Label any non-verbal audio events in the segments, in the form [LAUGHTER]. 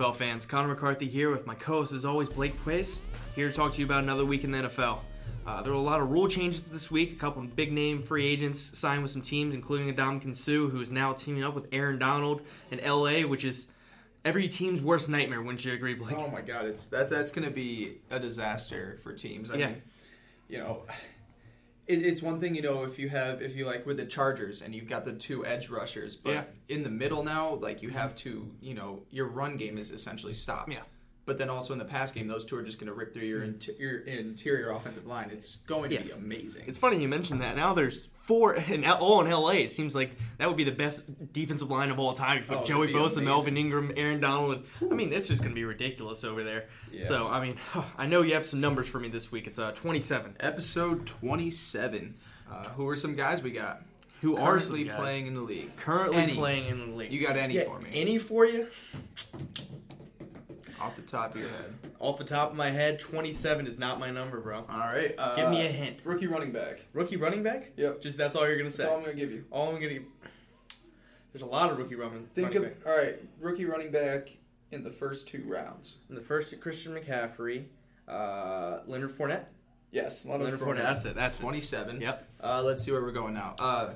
NFL fans? Connor McCarthy here with my co-host, as always, Blake Pace, here to talk to you about another week in the NFL. Uh, there were a lot of rule changes this week. A couple of big name free agents signed with some teams, including Adam Sue, who is now teaming up with Aaron Donald in LA, which is every team's worst nightmare. Wouldn't you agree, Blake? Oh my God, it's that that's going to be a disaster for teams. I Yeah. mean, you know, it, it's one thing you know if you have if you like with the Chargers and you've got the two edge rushers, but Yeah. in the middle now, like you have to, you know, your run game is essentially stopped. Yeah. But then also in the pass game, those two are just going to rip through your, inter- your interior offensive line. It's going to Yeah. be amazing. It's funny you mentioned that. Now there's four [LAUGHS] in L- all in LA. It seems like that would be the best defensive line of all time. You put Oh, Joey Bosa, amazing. Melvin Ingram, Aaron Donald. And, I mean, it's just going to be ridiculous over there. Yeah. So I mean, [SIGHS] I know you have some numbers for me this week. It's uh 27. Episode twenty-seven. Uh, who are some guys we got Who are currently playing in the league? currently Any. playing in the league? You got any Yeah, for me? Any for you? Off the top of your head. Off the top of my head, 27 is not my number, bro. All right. Uh, Give me a hint. Rookie running back. Rookie running back? Yep. Just that's all you're gonna say. That's all I'm going to give you. All I'm gonna. Give There's a lot of rookie running. Think running of back. all right, rookie running back in the first two rounds. In the first, Christian McCaffrey, uh, Leonard Fournette. Yes, Leonard, Leonard Fournette. That's it. That's it. Twenty-seven. Yep. Uh, let's see where we're going now. Uh,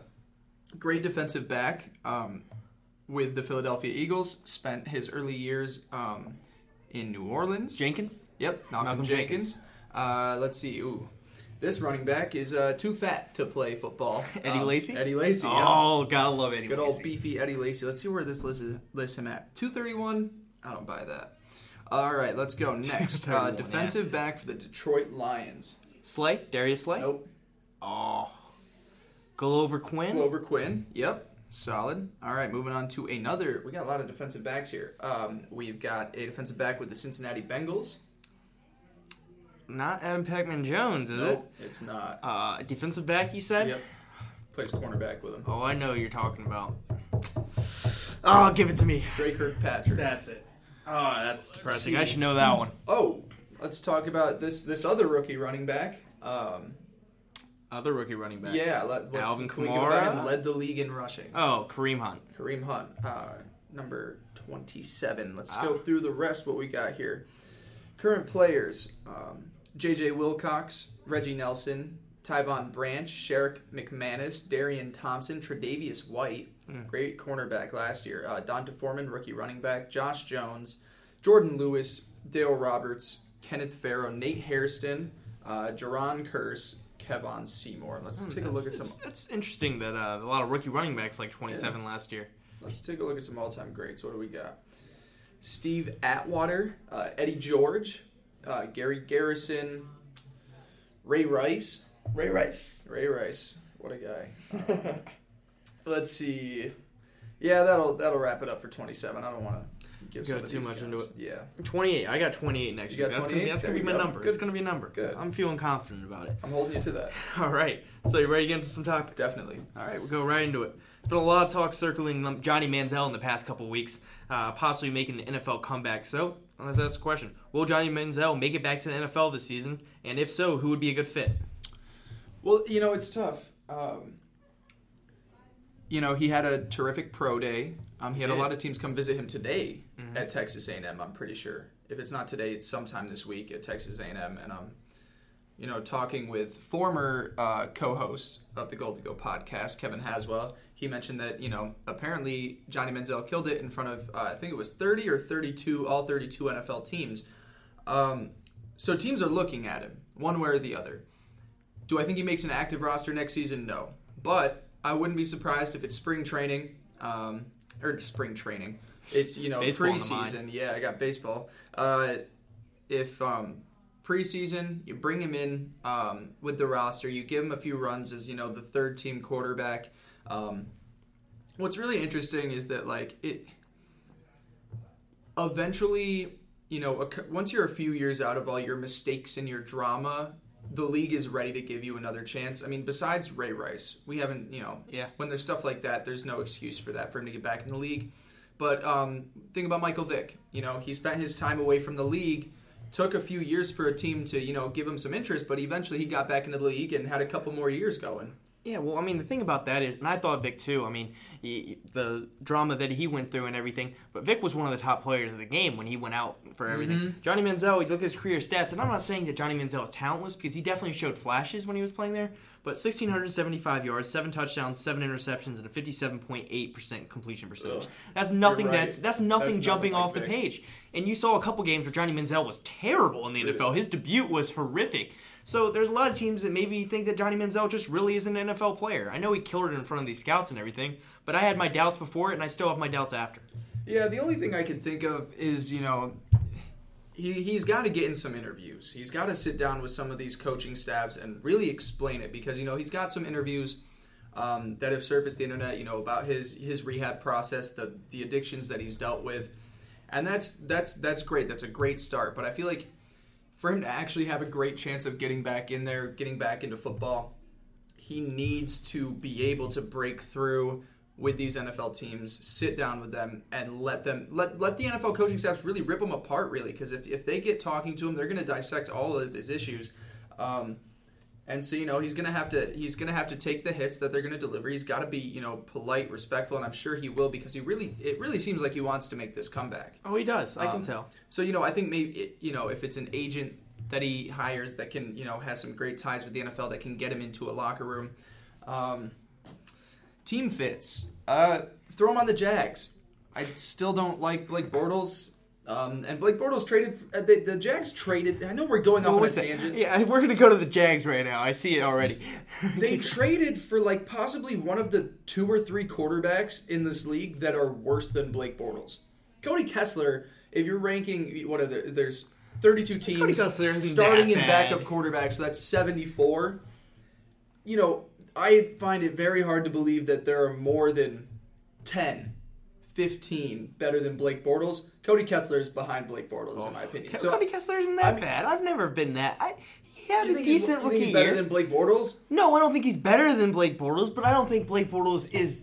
great defensive back um, with the Philadelphia Eagles. Spent his early years um, in New Orleans. Jenkins. Yep, Malcolm, Malcolm Jenkins. Uh, let's see. Ooh, this running back is uh, too fat to play football. [LAUGHS] Eddie Um, Lacy? Eddie Lacy. Oh, gotta love Eddie. Good old Lacy. beefy Eddie Lacy. Let's see where this lists, lists him at. 231? I don't buy that. All right, let's go [LAUGHS] next. 231, uh, yeah. defensive back for the Detroit Lions. Slay, Darius Slay. Nope. Oh, Glover Quin. Glover Quin. Yep. Solid. All right, moving on to another. We got a lot of defensive backs here. Um, we've got a defensive back with the Cincinnati Bengals. Not Adam Pacman Jones, is it? Nope, it's not. it? Uh, defensive back, you said. Yep. Plays cornerback with him. Oh, I know you're talking about. Oh, give it to me. Dre Kirkpatrick. That's it. Oh, that's depressing. see. I should know that one. Oh, let's talk about this this other rookie running back. Um, Other rookie running back. yeah, let, what, Alvin can we go about Kamara? Led the league in rushing. Oh, Kareem Hunt. Kareem Hunt, uh, number 27. Let's Ah. go through the rest what we got here. Current players um, J.J. Wilcox, Reggie Nelson, Tyvon Branch, Sherrick McManis, Darian Thompson, Tre'Davious White, Hmm. great cornerback last year, uh, D'Onta Foreman, rookie running back, Josh Jones, Jourdan Lewis, Dale Roberts, Kenneth Farrow, Nate Hairston, uh, Jerron Curse, Kevon Seymour. Let's take a look at some. It's, it's interesting that uh, a lot of rookie running backs like 27 last year. Let's take a look at some all-time greats. What do we got? Steve Atwater, uh, Eddie George, uh, Gary Garrison, Ray Rice. Ray Rice. Ray Rice, what a guy. [LAUGHS] Um, let's see. Yeah, that'll that'll wrap it up for 27. I don't want to give Go some of too these much guys. into it. Yeah. 28. I got 28 next You year. That's gonna be that's gonna be my go. number. Good. It's gonna be a number. Good. I'm feeling confident about it. I'm holding you to that. [LAUGHS] All right. So you ready to get into some topics? Definitely. All right, we'll go right into it. There's been a lot of talk circling um, Johnny Manziel in the past couple weeks, uh, possibly making an NFL comeback. So let's ask the question: Will Johnny Manziel make it back to the NFL this season? And if so, who would be a good fit? Well, you know, it's tough. Um, you know, he had a terrific pro day. Um, he had a lot of teams come visit him today at Texas A&M. I'm pretty sure. If it's not today, it's sometime this week at Texas A&M. And I'm, you know, talking with former uh, co-host of the Gold to Go podcast, Kevin Haswell, he mentioned that you know apparently Johnny Manziel killed it in front of uh, I think it was 30 or 32, all 32 NFL teams. Um, so teams are looking at him one way or the other. Do I think he makes an active roster next season? No, but I wouldn't be surprised if it's spring training um, or spring training. It's you know Baseball on the mind. preseason. Yeah, I got baseball. Uh, if um, preseason, you bring him in um, with the roster, you give him a few runs as you know the third team quarterback. Um, what's really interesting is that like it eventually you know once you're a few years out of all your mistakes and your drama the league is ready to give you another chance. I mean besides ray rice we haven't you know Yeah. when there's stuff like that there's no excuse for that for him to get back in the league. But um, think about michael vick. You know he spent his time away from the league took a few years for a team to you know give him some interest but eventually he got back into the league and had a couple more years going Yeah, well, I mean, the thing about that is, and I thought Vick too. I mean, he, the drama that he went through and everything. But Vick was one of the top players of the game when he went out for everything. Mm-hmm. Johnny Manziel, you look at his career stats, and I'm not saying that Johnny Manziel is talentless because he definitely showed flashes when he was playing there. But 1,675 yards, seven touchdowns, seven interceptions, and a 57.8% completion percentage. Ugh. That's nothing. Right. That's that's nothing That's jumping nothing like off the Vick. page. And you saw a couple games where Johnny Manziel was terrible in the NFL. His debut was horrific. So there's a lot of teams that maybe think that Johnny Manziel just really is an NFL player. I know he killed it in front of these scouts and everything, but I had my doubts before it, and I still have my doubts after. Yeah, the only thing I can think of is, you know, he, he's got to get in some interviews. He's got to sit down with some of these coaching staffs and really explain it because, you know, he's got some interviews um, that have surfaced the internet, you know, about his, his rehab process, the, the addictions that he's dealt with. And that's that's that's great. That's a great start. But I feel like for him to actually have a great chance of getting back in there, getting back into football, he needs to be able to break through with these NFL teams, sit down with them, and let them let let the NFL coaching staffs really rip him apart, really, because if, if they get talking to him, they're going to dissect all of his issues. Um, and so you know he's gonna have to he's gonna have to take the hits that they're gonna deliver. He's got to be you know polite, respectful, and I'm sure he will because he really it really seems like he wants to make this comeback. Oh, he does. I can Um, tell. So you know, I think maybe it, you know if it's an agent that he hires that can you know has some great ties with the NFL that can get him into a locker room. Um, team fits. Uh, throw him on the Jags. I still don't like Blake Bortles. Um, and Blake Bortles traded. Uh, the, the Jags traded. I know we're going off on a that? tangent. Yeah, we're gonna go to the Jags right now. I see it already. [LAUGHS] They traded for like possibly one of the two or three quarterbacks in this league that are worse than Blake Bortles. Cody Kessler, if you're ranking, what are there? There's 32 teams Cody Kessler isn't starting in backup quarterbacks, so that's 74. You know, I find it very hard to believe that there are more than 10, 15 better than Blake Bortles. Cody Kessler is behind Blake Bortles, in my oh. opinion. So, Cody Kessler isn't that I mean- bad. I've never been that. I, he had a he's- decent think rookie he's better year. than Blake Bortles? No, I don't think he's better than Blake Bortles, but I don't think Blake Bortles is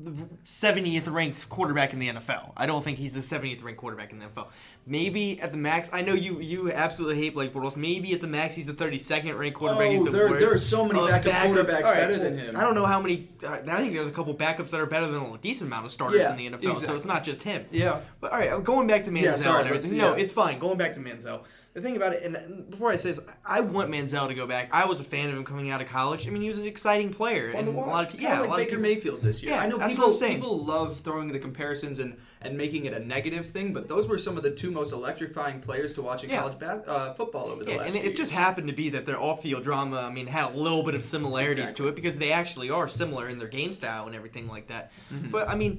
70th ranked quarterback in the NFL. I don't think he's the 70th ranked quarterback in the NFL. Maybe at the max, I know you you absolutely hate Blake Bortles. Maybe at the max he's the 32nd ranked quarterback. Oh, the there- worst there are so many of backup quarterbacks All right, better well, than him. I don't know how many. uh, I think there's a couple backups that are better than a decent amount of starters Yeah, in the NFL. So it's not just him. Yeah. But all right, I'm going back to Manziel. Yeah, sorry, and everything. No, yeah. it's fine. Going back to Manziel. The thing about it, and before I say this, I want Manziel to go back. I was a fan of him coming out of college. I mean, he was an exciting player, Fun and a lot of Kinda yeah, like a lot of Baker people- Mayfield this year. Yeah, I know people people love throwing the comparisons and, and making it a negative thing, but those were some of the two most electrifying players to watch in Yeah. college ba- uh, football over the Yeah, last. and it, it just happened to be that their off-field drama, I mean, had a little bit of similarities Exactly. to it because they actually are similar in their game style and everything like that. Mm-hmm. But I mean,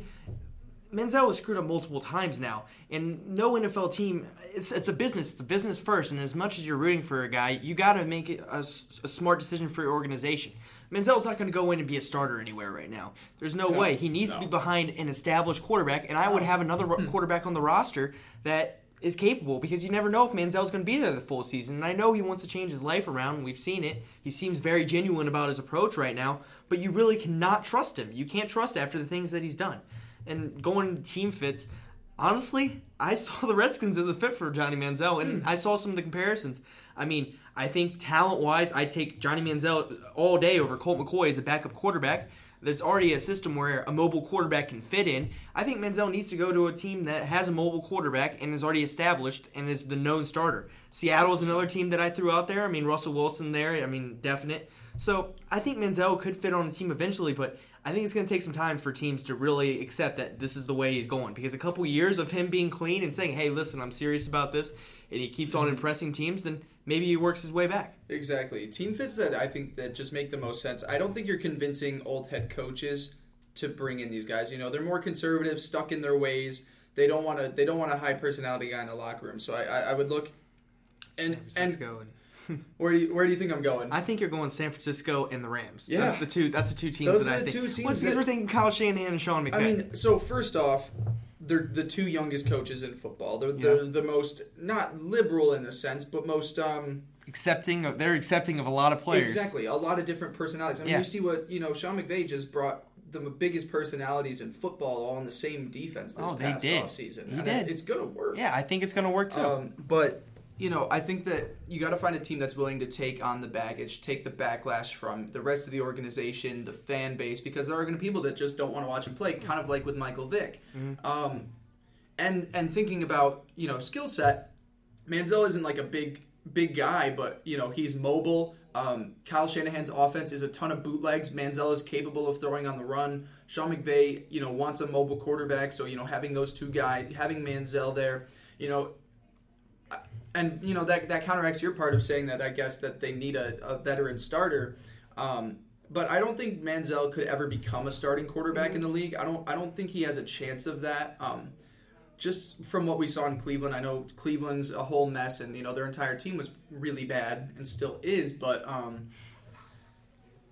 Manziel was screwed up multiple times now, and no NFL team. It's it's a business. It's a business first, and as much as you're rooting for a guy, you got to make a, a, smart decision for your organization. Manziel's not going to go in and be a starter anywhere right now. There's no, way. He needs to be behind an established quarterback, and I would have another ro- mm-hmm. quarterback on the roster that is capable because you never know if Manziel's going to be there the full season. And I know he wants to change his life around. We've seen it. He seems very genuine about his approach right now, but you really cannot trust him. You can't trust after the things that he's done. And going team fits, honestly, I [LAUGHS] saw the Redskins as a fit for Johnny Manziel, and hmm. I saw some of the comparisons. I mean, I think talent wise, I take Johnny Manziel all day over Colt McCoy as a backup quarterback. There's already a system where a mobile quarterback can fit in. I think Manziel needs to go to a team that has a mobile quarterback and is already established and is the known starter. Seattle is another team that I threw out there. I mean, Russell Wilson there. I mean, definite. So I think Manziel could fit on a team eventually, but I think it's going to take some time for teams to really accept that this is the way he's going. Because a couple years of him being clean and saying, "Hey, listen, I'm serious about this," and he keeps on mm-hmm. impressing teams, then maybe he works his way back. Exactly. Team fits that I think that just make the most sense. I don't think you're convincing old head coaches to bring in these guys. You know, they're more conservative, stuck in their ways. They don't want to. They don't want a high personality guy in the locker room. So I, I, I would look. And and and- [LAUGHS] where do you, where do you think I'm going? I think you're going San Francisco and the Rams. Yeah. that's the two. That's the two teams Those that are I the think. two teams because that- we're thinking Kyle Shanahan and Sean McVay. I mean, so first off, they're the two youngest coaches in football. They're, they're the most not liberal in a sense, but most um, accepting of they're accepting of a lot of players. exactly a lot of different personalities. I mean, Yeah. you see what you know. Sean McVay just brought the biggest personalities in football all on the same defense this Oh, they past did. offseason. He and did. It's gonna work. Yeah, I think it's going to work too. Um, but you know, I think that you got to find a team that's willing to take on the baggage, take the backlash from the rest of the organization, the fan base, because there are going to be people that just don't want to watch him play, kind of like with Michael Vick. Um, and and thinking about you know skill set, Manziel isn't like a big big guy, but you know he's mobile. Um, Kyle Shanahan's offense is a ton of bootlegs. Manziel is capable of throwing on the run. Sean McVay, you know, wants a mobile quarterback, so you know having those two guys, having Manziel there, you know, and you know that that counteracts your part of saying that I guess that they need a, a veteran starter. Um, but I don't think Manziel could ever become a starting quarterback in the league. I don't I don't think he has a chance of that. Um, just from what we saw in Cleveland, I know Cleveland's a whole mess, and you know their entire team was really bad and still is. But um,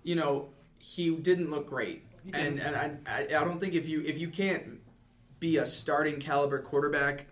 you know he didn't look great, and and I, I I don't think if you if you can't be a starting caliber quarterback,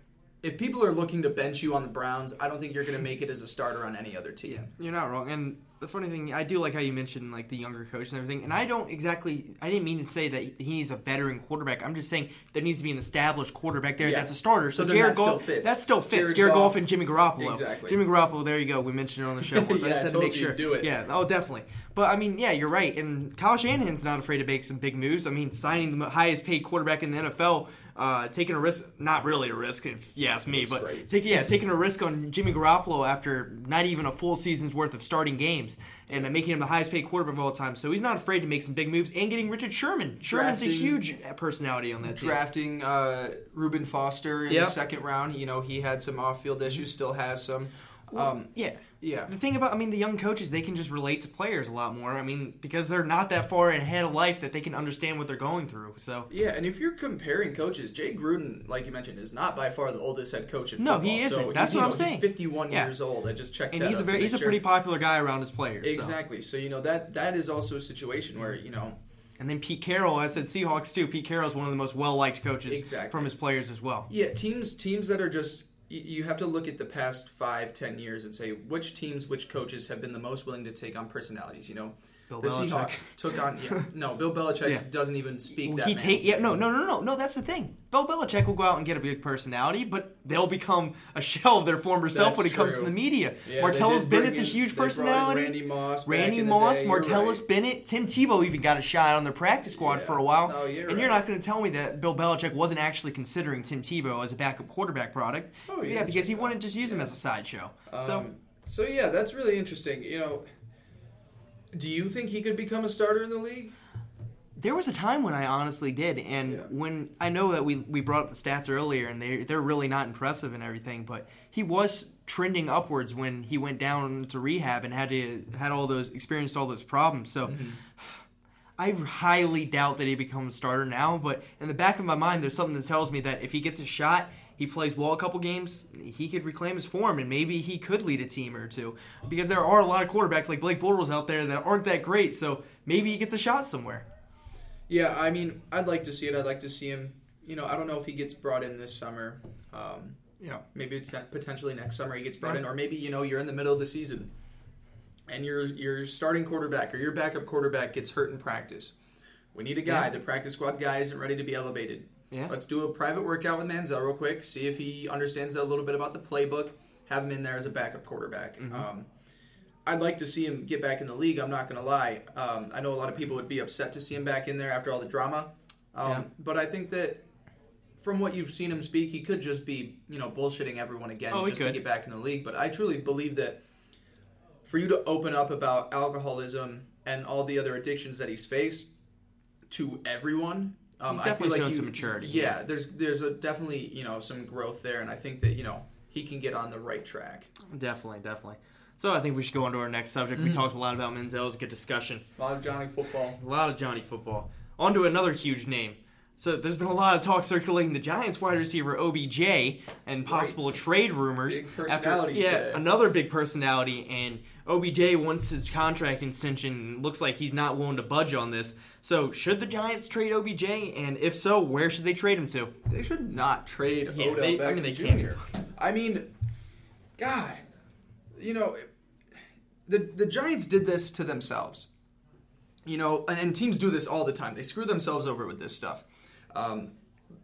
if people are looking to bench you on the Browns, I don't think you're going to make it as a starter on any other team. You're not wrong. And the funny thing, I do like how you mentioned like the younger coach and everything. And I don't exactly, I didn't mean to say that he needs a veteran quarterback. I'm just saying there needs to be an established quarterback there Yeah. that's a starter. So So, Jared that still Goff, fits. that still fits. Jared Jared, Goff- Goff and Jimmy Garoppolo. Exactly. Jimmy Garoppolo. There you go. We mentioned it on the show [LAUGHS] once. Yeah, I just I had to make sure. do it. Yeah. Oh, definitely. But I mean, yeah, you're right. And Kyle Shanahan's not afraid to make some big moves. I mean, signing the highest paid quarterback in the NFL. Uh, taking a risk, not really a risk, if you ask me, but. Take, yeah, taking a risk on Jimmy Garoppolo after not even a full season's worth of starting games and uh, making him the highest paid quarterback of all time. So he's not afraid to make some big moves and getting Richard Sherman. Sherman's a huge personality on that team. Drafting uh, Reuben Foster in Yep. the second round, you know he had some off-field issues, still has some. Um, Yeah. Yeah, The thing about, I mean, the young coaches, they can just relate to players a lot more. I mean, because they're not that far ahead of life that they can understand what they're going through. So, Yeah, and if you're comparing coaches, Jay Gruden, like you mentioned, is not by far the oldest head coach in No, football. he isn't. So That's what know, I'm saying. he's 51 Yeah. years old. I just checked and that. he's a very, he's a pretty popular guy around his players. exactly. So you know that that is also a situation where you know And then Pete Carroll, I said Seahawks too. Pete Carroll's one of the most well liked coaches Exactly. from his players as well. Yeah, teams teams that are just you have to look at the past five, ten years and say which teams, which coaches have been the most willing to take on personalities. You know, Bill the Belichick. Seahawks [LAUGHS] took on. Yeah, no, Bill Belichick Yeah. doesn't even speak that. he man's yeah no no no no no that's the thing. Bill Belichick will go out and get a big personality, but they'll become a shell of their former self That's when it comes to true. the media. Yeah, they Martellus did bring Bennett's a in- huge they brought in personality. Randy Moss, back Randy in the Moss, day, you're Martellus right. Bennett, Tim Tebow even got a shot on their practice squad Yeah. for a while. No, you're and you're right. not going to tell me that Bill Belichick wasn't actually considering Tim Tebow as a backup quarterback product. Oh, yeah, yeah, because he wanted to just use him as a sideshow. so Um, so yeah, that's really interesting. You know, do you think he could become a starter in the league? There was a time when I honestly did, and Yeah. when I know that we we brought up the stats earlier, and they they're really not impressive and everything, but he was trending upwards when he went down to rehab and had to had all those experienced all those problems. So. Mm-hmm. [SIGHS] I highly doubt that he becomes a starter now, but in the back of my mind, there's something that tells me that if he gets a shot, he plays well a couple games, he could reclaim his form, and maybe he could lead a team or two. Because there are a lot of quarterbacks like Blake Bortles out there that aren't that great, so maybe he gets a shot somewhere. Yeah, I mean, I'd like to see it. I'd like to see him. You know, I don't know if he gets brought in this summer. Um, Yeah. maybe it's potentially next summer he gets brought Yeah. in, or maybe you know you're in the middle of the season, and your your starting quarterback or your backup quarterback gets hurt in practice. We need a guy. Yeah. The practice squad guy isn't ready to be elevated. Yeah. Let's do a private workout with Manziel real quick. See if he understands a little bit about the playbook. Have him in there as a backup quarterback. Mm-hmm. Um, I'd like to see him get back in the league. I'm not going to lie. Um, I know a lot of people would be upset to see him back in there after all the drama. Um, Yeah. But I think that from what you've seen him speak, he could just be, you know, bullshitting everyone again Oh, just to get back in the league. But I truly believe that for you to open up about alcoholism and all the other addictions that he's faced to everyone, um, He's I feel like shown you, some maturity. Yeah, there's there's a definitely you know some growth there, and I think that you know he can get on the right track. Definitely, definitely. So I think we should go on to our next subject. Mm-hmm. We talked a lot about Manziel. It was a good discussion. A lot of Johnny football. A lot of Johnny football. On to another huge name. So there's been a lot of talk circulating the Giants wide receiver OBJ and possible trade rumors. Big personalities yeah, today. another big personality. And OBJ wants his contract extension. Looks like he's not willing to budge on this. So should the Giants trade OBJ? And if so, where should they trade him to? They should not trade Yeah, Odell they- I Beckham mean, they Jr. can't. I mean, God, you know, the the Giants did this to themselves. You know, and, and teams do this all the time. They screw themselves over with this stuff. Um,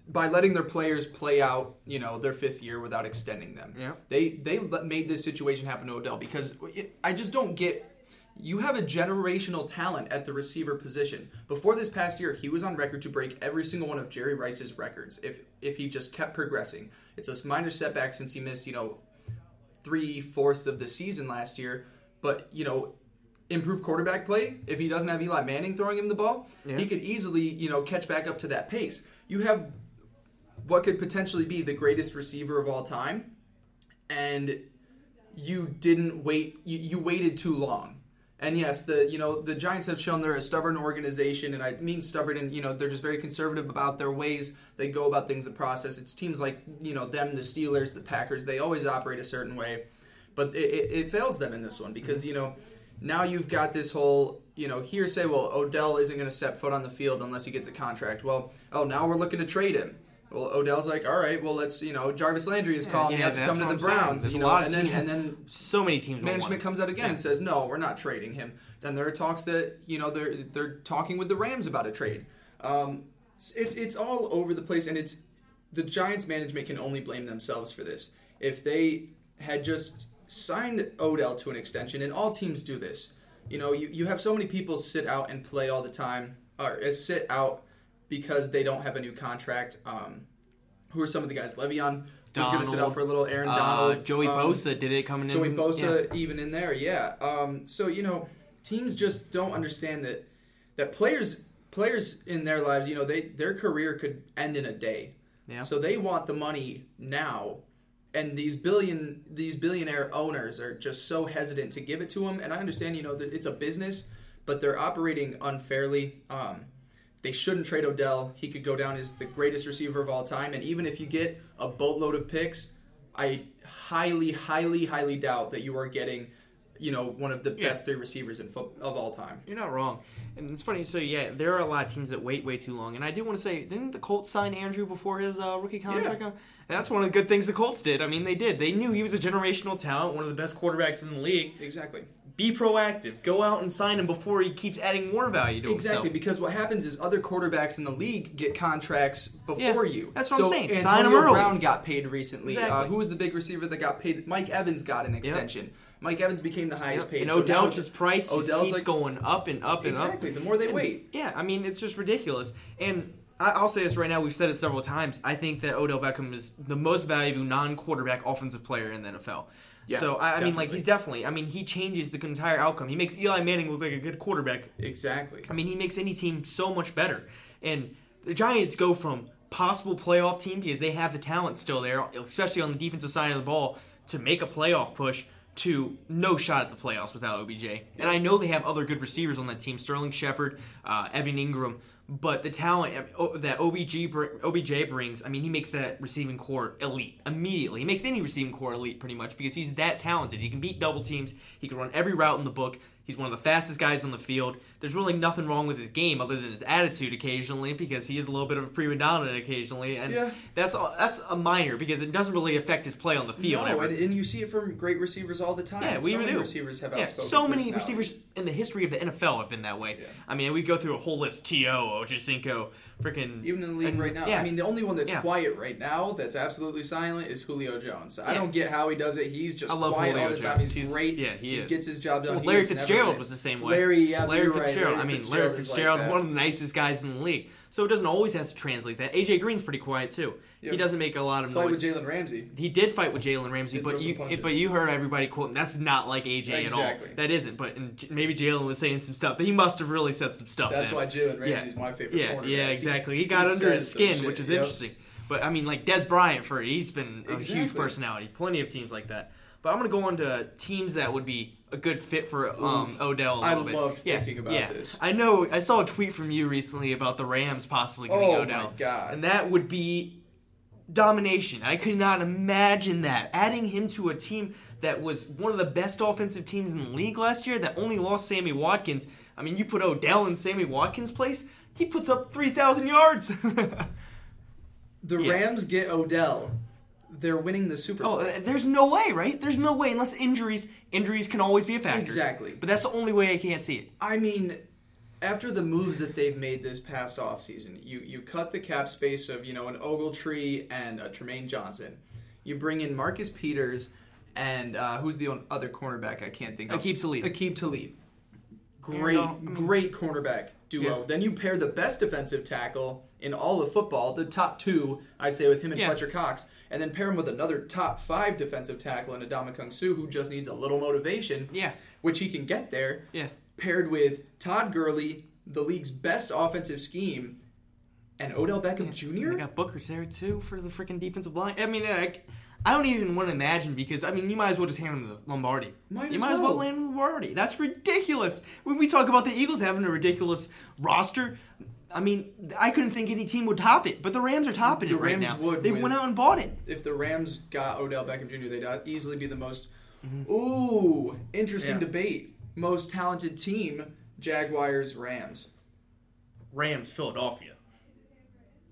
by letting their players play out, you know, their fifth year without extending them. Yeah. They they made this situation happen to Odell because it, I just don't get. You have a generational talent at the receiver position. Before this past year, he was on record to break every single one of Jerry Rice's records if if he just kept progressing. It's a minor setback since he missed, you know, three fourths of the season last year. But you know, improved quarterback play. If he doesn't have Eli Manning throwing him the ball, Yeah. he could easily you know catch back up to that pace. You have what could potentially be the greatest receiver of all time, and you didn't wait. You, you waited too long. And yes, the you know the Giants have shown they're a stubborn organization, and I mean stubborn, and you know they're just very conservative about their ways they go about things. The process. It's teams like you know them, the Steelers, the Packers. They always operate a certain way, but it, it, it fails them in this one because mm-hmm. you know now you've got this whole you know hearsay. Well, Odell isn't going to step foot on the field unless he gets a contract. Well, oh now we're looking to trade him. Well, Odell's like, all right, well let's you know Jarvis Landry is calling me yeah, out to come to the I'm. Browns, you know, and then and then [LAUGHS] So many teams. management comes out again and says no we're not trading him then there are talks that you know they're they're talking with the rams about a trade um, it's it's all over the place and it's the giants management can only blame themselves for this if they had just signed odell to an extension and all teams do this you know you, you have so many people sit out and play all the time or uh, sit out because they don't have a new contract um, who are some of the guys le'veon who's going to sit out for a little aaron Uh, donald Joey um, Bosa did it coming in. Joey yeah. Bosa even in there, yeah. Um, so you know, teams just don't understand that that players players in their lives, you know, they their career could end in a day. Yeah. So they want the money now, and these billion these billionaire owners are just so hesitant to give it to them. And I understand, you know, that it's a business, but they're operating unfairly. Um, they shouldn't trade Odell. He could go down as the greatest receiver of all time. And even if you get a boatload of picks, I highly, highly, highly doubt that you are getting, you know, one of the Yeah. best three receivers in fo- of all time. You're not wrong. And it's funny, so yeah, there are a lot of teams that wait way too long. And I do want to say, didn't the Colts sign Andrew before his uh, rookie contract? Yeah. That's one of the good things the Colts did. I mean, they did. They knew he was a generational talent, one of the best quarterbacks in the league. Exactly. Be proactive. Go out and sign him before he keeps adding more value to himself. Exactly, himself. because what happens is other quarterbacks in the league get contracts before Yeah, you. that's what so I'm saying. Antonio Sign 'em early. Brown got paid recently. Uh, who was the big receiver that got paid? Mike Evans got an extension. Mike Evans became the highest paid. And So Odell's just price Odell's keeps like going up and up and up. exactly. The more they And, wait, Yeah, I mean, it's just ridiculous. And I, I'll say this right now. We've said it several times. I think that Odell Beckham is the most valuable non-quarterback offensive player in the NFL. Yeah, so I, I mean, like he's definitely. I mean, he changes the entire outcome. He makes Eli Manning look like a good quarterback. exactly. I mean, he makes any team so much better. And the Giants go from possible playoff team because they have the talent still there, especially on the defensive side of the ball, to make a playoff push to no shot at the playoffs without OBJ. And I know they have other good receivers on that team, Sterling Shepard, uh, Evan Engram. But the talent uh, that OBJ brings, I mean, he makes that receiving corps elite immediately. He makes any receiving corps elite pretty much because he's that talented. He can beat double teams. He can run every route in the book. He's one of the fastest guys on the field. There's really nothing wrong with his game other than his attitude occasionally because he is a little bit of a prima donna occasionally, and Yeah. that's all, that's a minor because it doesn't really affect his play on the field. No, and, and you see it from great receivers all the time. Yeah, we so even many do. receivers have yeah, outspoken so many receivers in the history of the NFL have been that way. Yeah. I mean, we go through a whole list: T.O., Ochocinco, freaking Even in the league and- right now. Yeah, I mean, the only one that's quiet right now, that's absolutely silent, is Julio Jones. I don't get how he does it. He's just I love quiet Julio all the time. Jones. He's, He's- great. yeah, he is. gets his job done. Well, Larry Fitzgerald was the same way. Larry, yeah, Larry right. Fitzgerald. Larry I mean, Fitzgerald Larry is like Fitzgerald, one of the nicest guys in the league. So it doesn't always have to translate that. AJ Green's pretty quiet too. Yep. He doesn't make a lot of noise. Fight noise. with Jalen Ramsey. he did fight with Jalen Ramsey, Did but you punches. but you heard everybody quoting that's not like AJ Exactly. at all. That isn't. But and maybe Jalen was saying some stuff. He must have really said some stuff. That's then. why Jalen Yeah. Ramsey's my favorite Yeah, yeah, exactly. He, got under his skin, shit, which is yep. interesting. But I mean, like Dez Bryant for he's been a huge personality. Plenty of teams like that. But I'm gonna go on to teams that would be a good fit for um, Odell. A I little bit. love Yeah, thinking about yeah. this. I know. I saw a tweet from you recently about the Rams possibly getting Oh, Odell. my God. And that would be domination. I could not imagine that. Adding him to a team that was one of the best offensive teams in the league last year that only lost Sammy Watkins. I mean, you put Odell in Sammy Watkins' place, he puts up 3,000 yards. [LAUGHS] The Yeah. Rams get Odell. They're winning the Super Bowl. oh, there's no way, right? There's no way unless injuries. Injuries can always be a factor. Exactly. But that's the only way I can't see it. I mean, after the moves that they've made this past offseason, you you cut the cap space of you know an Ogletree and a Trumaine Johnson. You bring in Marcus Peters and uh, who's the other cornerback? I can't think of. Aqib Talib. Aqib Talib. Great, Yeah, no, I mean- great cornerback duo. Yeah. Then you pair the best defensive tackle in all of football, the top two, I'd say, with him and Yeah. Fletcher Cox, and then pair him with another top five defensive tackle in Ndamukong Suh, who just needs a little motivation, Yeah. which he can get there Yeah. paired with Todd Gurley, the league's best offensive scheme, and Odell Beckham They Jr. got Booker's there too for the freaking defensive line. I mean, like, I don't even want to imagine because I mean, you might as well just hand him the Lombardi. Might you might as well well. land Lombardi. That's ridiculous. When we talk about the Eagles having a ridiculous roster, I mean, I couldn't think any team would top it, but the Rams are topping The it right Rams now. would they with- went out and bought it. If the Rams got Odell Beckham Jr., they'd easily be the most. Mm-hmm. Ooh, interesting Yeah. debate. Most talented team: Jaguars, Rams. Rams, Philadelphia.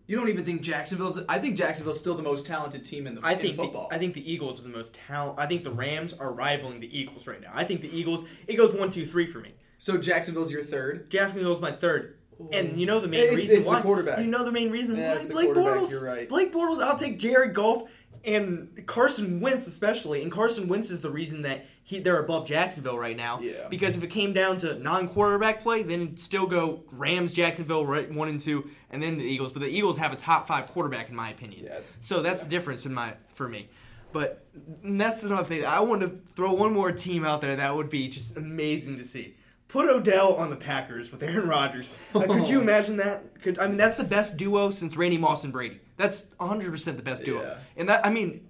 You don't even think Jacksonville's? I think Jacksonville's still the most talented team in the I in think football. The, I think the Eagles are the most talent. I think the Rams are rivaling the Eagles right now. I think the Eagles. It goes one, two, three for me. so Jacksonville's your third. Jacksonville's my third. And you know the main It's- reason it's why. quarterback. You know the main reason Yeah, why. Blake Bortles. you're right. Blake Bortles. I'll take Jared Goff and Carson Wentz especially. And Carson Wentz is the reason that he they're above Jacksonville right now. Yeah. Because if it came down to non-quarterback play, then it'd still go Rams, Jacksonville, right one and two, and then the Eagles. But the Eagles have a top five quarterback in my opinion. Yeah. So that's the difference in my for me. But that's another thing. I want to throw one more team out there that would be just amazing to see. Put Odell on the Packers with Aaron Rodgers. Uh, could you imagine that? Could I mean that's the best duo since Randy Moss and Brady. That's 100% the best duo. Yeah. And that I mean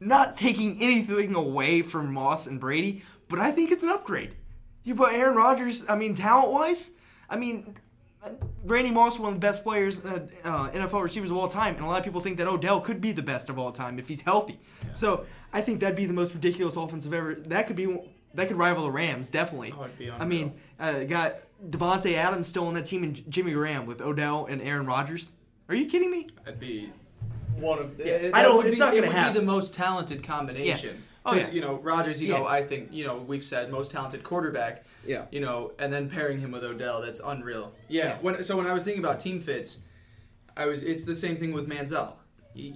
not taking anything away from Moss and Brady, but I think it's an upgrade. You put Aaron Rodgers, I mean talent-wise, I mean Randy Moss, one of the best players, uh, uh, NFL receivers of all time, and a lot of people think that Odell could be the best of all time if he's healthy. So I think that'd be the most ridiculous offensive ever. That could be that could rival the Rams definitely. Oh, it'd be I mean, uh, got Davante Adams still on that team and J- Jimmy Graham with Odell and Aaron Rodgers. Are you kidding me? That'd be one of. Yeah, that I don't- it's be, not it gonna would happen. be the most talented combination. Oh, 'Cause, yeah. you know, Rodgers. You know, I think you know we've said most talented quarterback. Yeah. You know, and then pairing him with Odell, that's unreal. Yeah. Yeah. When so when I was thinking about team fits, I was. It's the same thing with Manziel. You,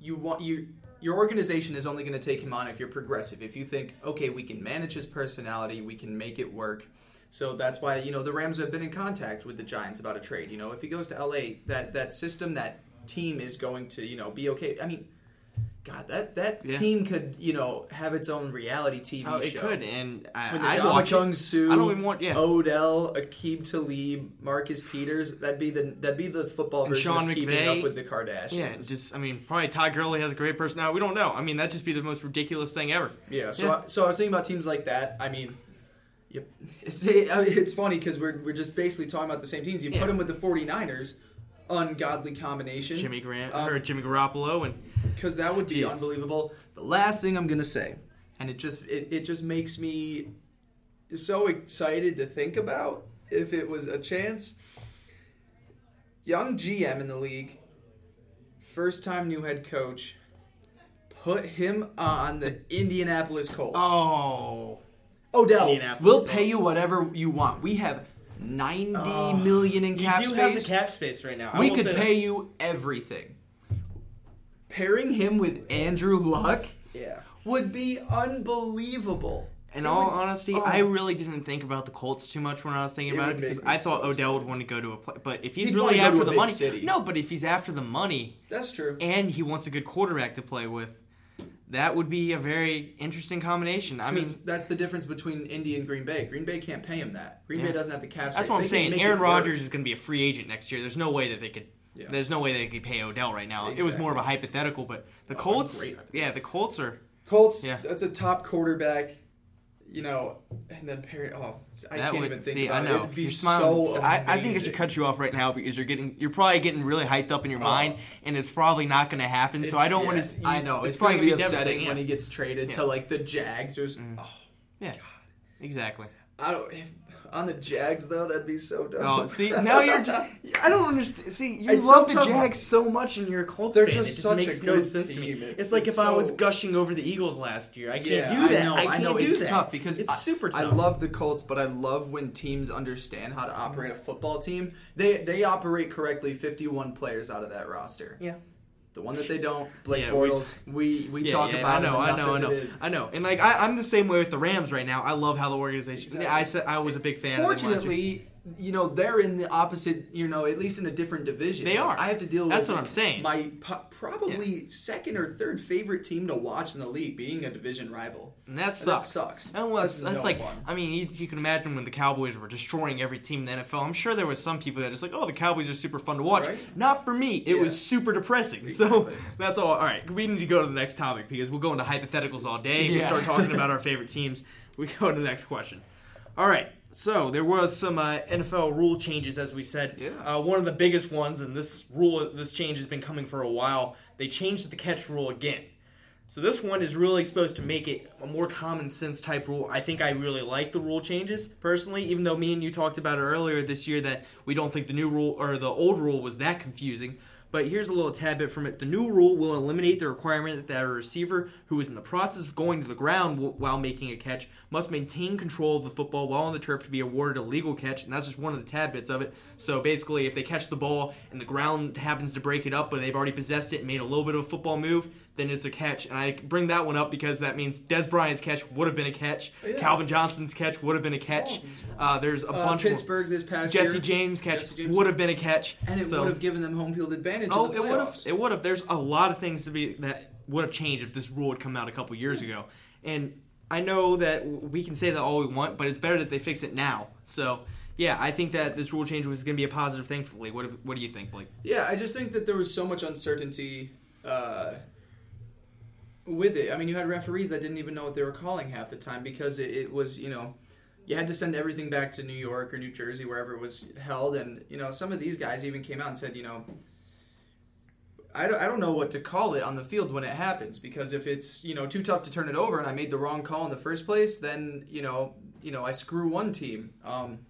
you want you. Your organization is only going to take him on if you're progressive. If you think, okay, we can manage his personality, we can make it work. So that's why you know the Rams have been in contact with the Giants about a trade. You know, if he goes to LA, that that system, that team is going to you know be okay. I mean, God, that that Yeah. team could you know have its own reality TV Oh, it show. could, and I, With I'd the watch it. Suh, I don't even want yeah. Odell, Aqib Talib, Marcus Peters. That'd be the that'd be the football And version Sean of keeping McVay. up with the Kardashians. Yeah, just I mean, probably Todd Gurley has a great personality. We don't know. I mean, that'd just be the most ridiculous thing ever. Yeah, so Yeah. I, so I was thinking about teams like that. I mean, yep. [LAUGHS] it's I mean, it's funny because we're we're just basically talking about the same teams. You Yeah. put them with the 49ers, ungodly combination. Jimmy Grant Um, or Jimmy Garoppolo and because that would be Jeez. unbelievable. The last thing I'm gonna say, and it just it, it just makes me so excited to think about if it was a chance. Young GM in the league, first time new head coach, put him on the Indianapolis Colts. oh, Odell, we'll pay you whatever you want. We have ninety oh, million in you cap do space. have the cap space right now. I We could say that. pay you everything. Pairing him with Andrew Luck Yeah. would be unbelievable. In It all would- honesty, oh. I really didn't think about the Colts too much when I was thinking It about it because make me I thought so Odell would want to go to a play. But if he's He'd really wanna go to after the money, city. no. But if he's after the money That's true. and he wants a good quarterback to play with, that would be a very interesting combination. I mean, that's the difference between Indy and Green Bay. Green Bay can't pay him that. Green Yeah. Bay doesn't have the cap space. That's what I'm They saying. Aaron work. Rodgers is going to be a free agent next year. There's no way that they could. Yeah. There's no way they could pay Odell right now. It was more of a hypothetical, but the oh, Colts, great yeah, the Colts are. Colts. Yeah. That's a top quarterback. You know, and then Perry. Oh, I that can't would, even think see, about I know. it. It'd be You're smiling. so I, I think I should cut you off right now because you're getting, you're probably getting really hyped up in your oh. mind, and it's probably not going to happen. so I don't want to. yeah, I know it's, probably going to be gonna upsetting when he gets traded Yeah. to like the Jags. There's mm. oh, Yeah, exactly. I don't. If, on the Jags though, that'd be so dumb. Oh, see, now you're. Just, I don't understand. See, you It's love so the tough. Jags so much, and you're a Colts They're fan. just it just such a makes no good sense to me. team. It's like It's if I was gushing over the Eagles last year. I can't yeah, do that. I know. I, can't know. do It's that. tough because it's I, super tough. I love the Colts, but I love when teams understand how to operate a football team. They they operate correctly. Fifty-one players out of that roster. Yeah. The one that they don't, Blake Yeah, we- Bortles. We we, Yeah, talk yeah, about I know, him I know, I know, it is. I know, and like I, I'm the same way with the Rams right now. I love how the organization. Exactly. I said I was a big fan. of them last. Fortunately, you know they're in the opposite. You know, at least in a different division. They Like, are. I have to deal That's with. what I'm saying. My po- probably second or third favorite team to watch in the league being a division rival. And that And sucks. that sucks. And well, that's, That's no like, fun. I mean, you, you can imagine when the Cowboys were destroying every team in the NFL. I'm sure there was some people that just like, oh, the Cowboys are super fun to watch. Right. Not for me. It Yeah. was super depressing. So [LAUGHS] that's all. All right, we need to go to the next topic because we'll go into hypotheticals all day. We start talking [LAUGHS] about our favorite teams. We go to the next question. All right. So there was some uh, NFL rule changes, as we said. Yeah. Uh, one of the biggest ones, and this rule, this change has been coming for a while. They changed the catch rule again. So this one is really supposed to make it a more common sense type rule. I think I really like the rule changes personally, even though me and you talked about it earlier this year that we don't think the new rule or the old rule was that confusing. But here's a little tad bit from it. The new rule will eliminate the requirement that a receiver who is in the process of going to the ground while making a catch must maintain control of the football while on the turf to be awarded a legal catch. And that's just one of the tad bits of it. So basically, if they catch the ball and the ground happens to break it up, but they've already possessed it and made a little bit of a football move, then it's a catch. And I bring that one up because that means Dez Bryant's catch would have been a catch. Yeah. Calvin Johnson's catch would have been a catch. Uh, there's a Uh, bunch Pittsburgh this more. past Jesse year. James catch Jesse James. would have been a catch. and it So- would have given them home field advantage Oh, it would have. It would have. There's a lot of things to be that would have changed if this rule had come out a couple years ago. And I know that we can say that all we want, but it's better that they fix it now. So yeah, I think that this rule change was going to be a positive thing for the league. What, what do you think, Blake? Yeah, I just think that there was so much uncertainty uh, with it. I mean, you had referees that didn't even know what they were calling half the time because it, it was, you know, you had to send everything back to New York or New Jersey, wherever it was held. And, you know, some of these guys even came out and said, you know, I don't, I don't know what to call it on the field when it happens because if it's, you know, too tough to turn it over and I made the wrong call in the first place, then, you know, you know, I screw one team. Um,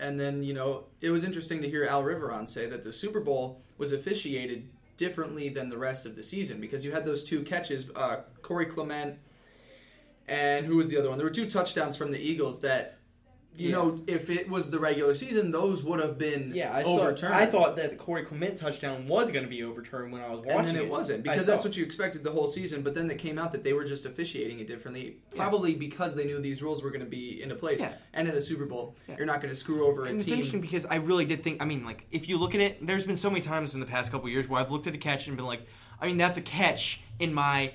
and then, you know, it was interesting to hear Al Riveron say that the Super Bowl was officiated differently than the rest of the season because you had those two catches, uh, Corey Clement and who was the other one? There were two touchdowns from the Eagles that, you Yeah. know, if it was the regular season, those would have been yeah overturned. Saw, I thought that the Corey Clement touchdown was going to be overturned when I was watching and then it, wasn't because that's what you expected the whole season. But then it came out that they were just officiating it differently, probably because they knew these rules were going to be into place. Yeah. And in a Super Bowl, Yeah. you're not going to screw over a And it's team. interesting because I really did think. I mean, like if you look at it, there's been so many times in the past couple years where I've looked at a catch and been like, I mean, that's a catch in my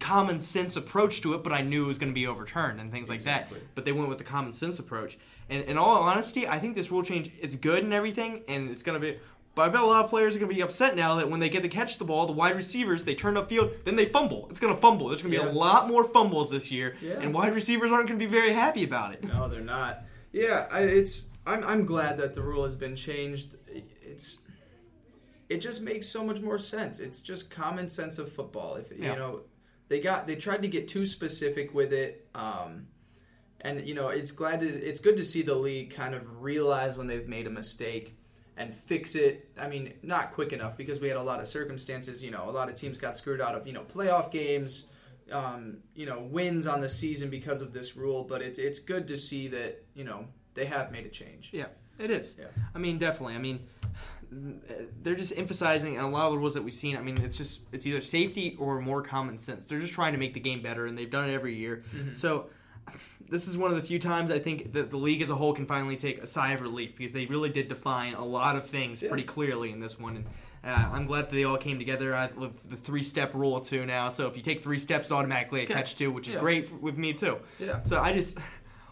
common sense approach to it, but I knew it was going to be overturned and things like Exactly. that. But they went with the common sense approach. And in all honesty, I think this rule change it's good and everything, and it's going to be. But I bet a lot of players are going to be upset now that when they get to catch the ball, the wide receivers they turn upfield, then they fumble. It's going to fumble. There's going to be Yeah. a lot more fumbles this year, Yeah. and wide receivers aren't going to be very happy about it. No, they're not. Yeah, I, it's. I'm, I'm glad that the rule has been changed. It's. It just makes so much more sense. It's just common sense of football. If Yeah. you know, they got they tried to get too specific with it, um, and you know, it's glad to it's good to see the league kind of realize when they've made a mistake and fix it. I mean, not quick enough because we had a lot of circumstances. You know, a lot of teams got screwed out of you know playoff games um, you know, wins on the season because of this rule, but it's it's good to see that you know they have made a change. Yeah, it is. Yeah. I mean, definitely. I mean, they're just emphasizing and a lot of the rules that we've seen. I mean, it's just it's either safety or more common sense. They're just trying to make the game better, and they've done it every year. So. This is one of the few times I think that the league as a whole can finally take a sigh of relief because they really did define a lot of things Yeah. pretty clearly in this one. And uh, I'm glad that they all came together. I love the three step rule too now. So if you take three steps, automatically a Okay. catch two, which is Yeah. great with me too. Yeah. So I just,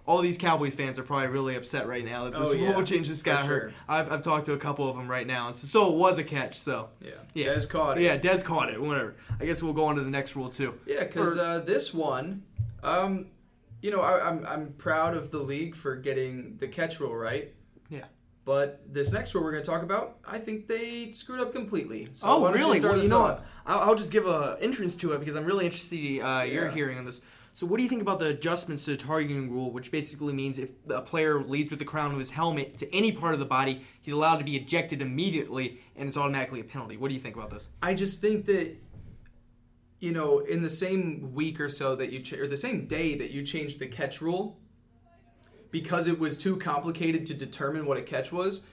all these Cowboys fans are probably really upset right now that this Oh, yeah, rule change just got sure. hurt. I've, I've talked to a couple of them right now, so, so it was a catch. So Yeah, Yeah. Dez caught it. yeah, Dez caught it. Whatever. I guess we'll go on to the next rule too. yeah, because uh, this one, um, you know, I, I'm I'm proud of the league for getting the catch rule right. Yeah. But this next rule we're going to talk about, I think they screwed up completely. So oh really? You well, you know? I'll, I'll just give a entrance to it because I'm really interested uh, your hearing on this. So, what do you think about the adjustments to the targeting rule, which basically means if a player leads with the crown of his helmet to any part of the body, he's allowed to be ejected immediately, and it's automatically a penalty? What do you think about this? I just think that you know, in the same week or so that you ch- or the same day that you changed the catch rule, because it was too complicated to determine what a catch was,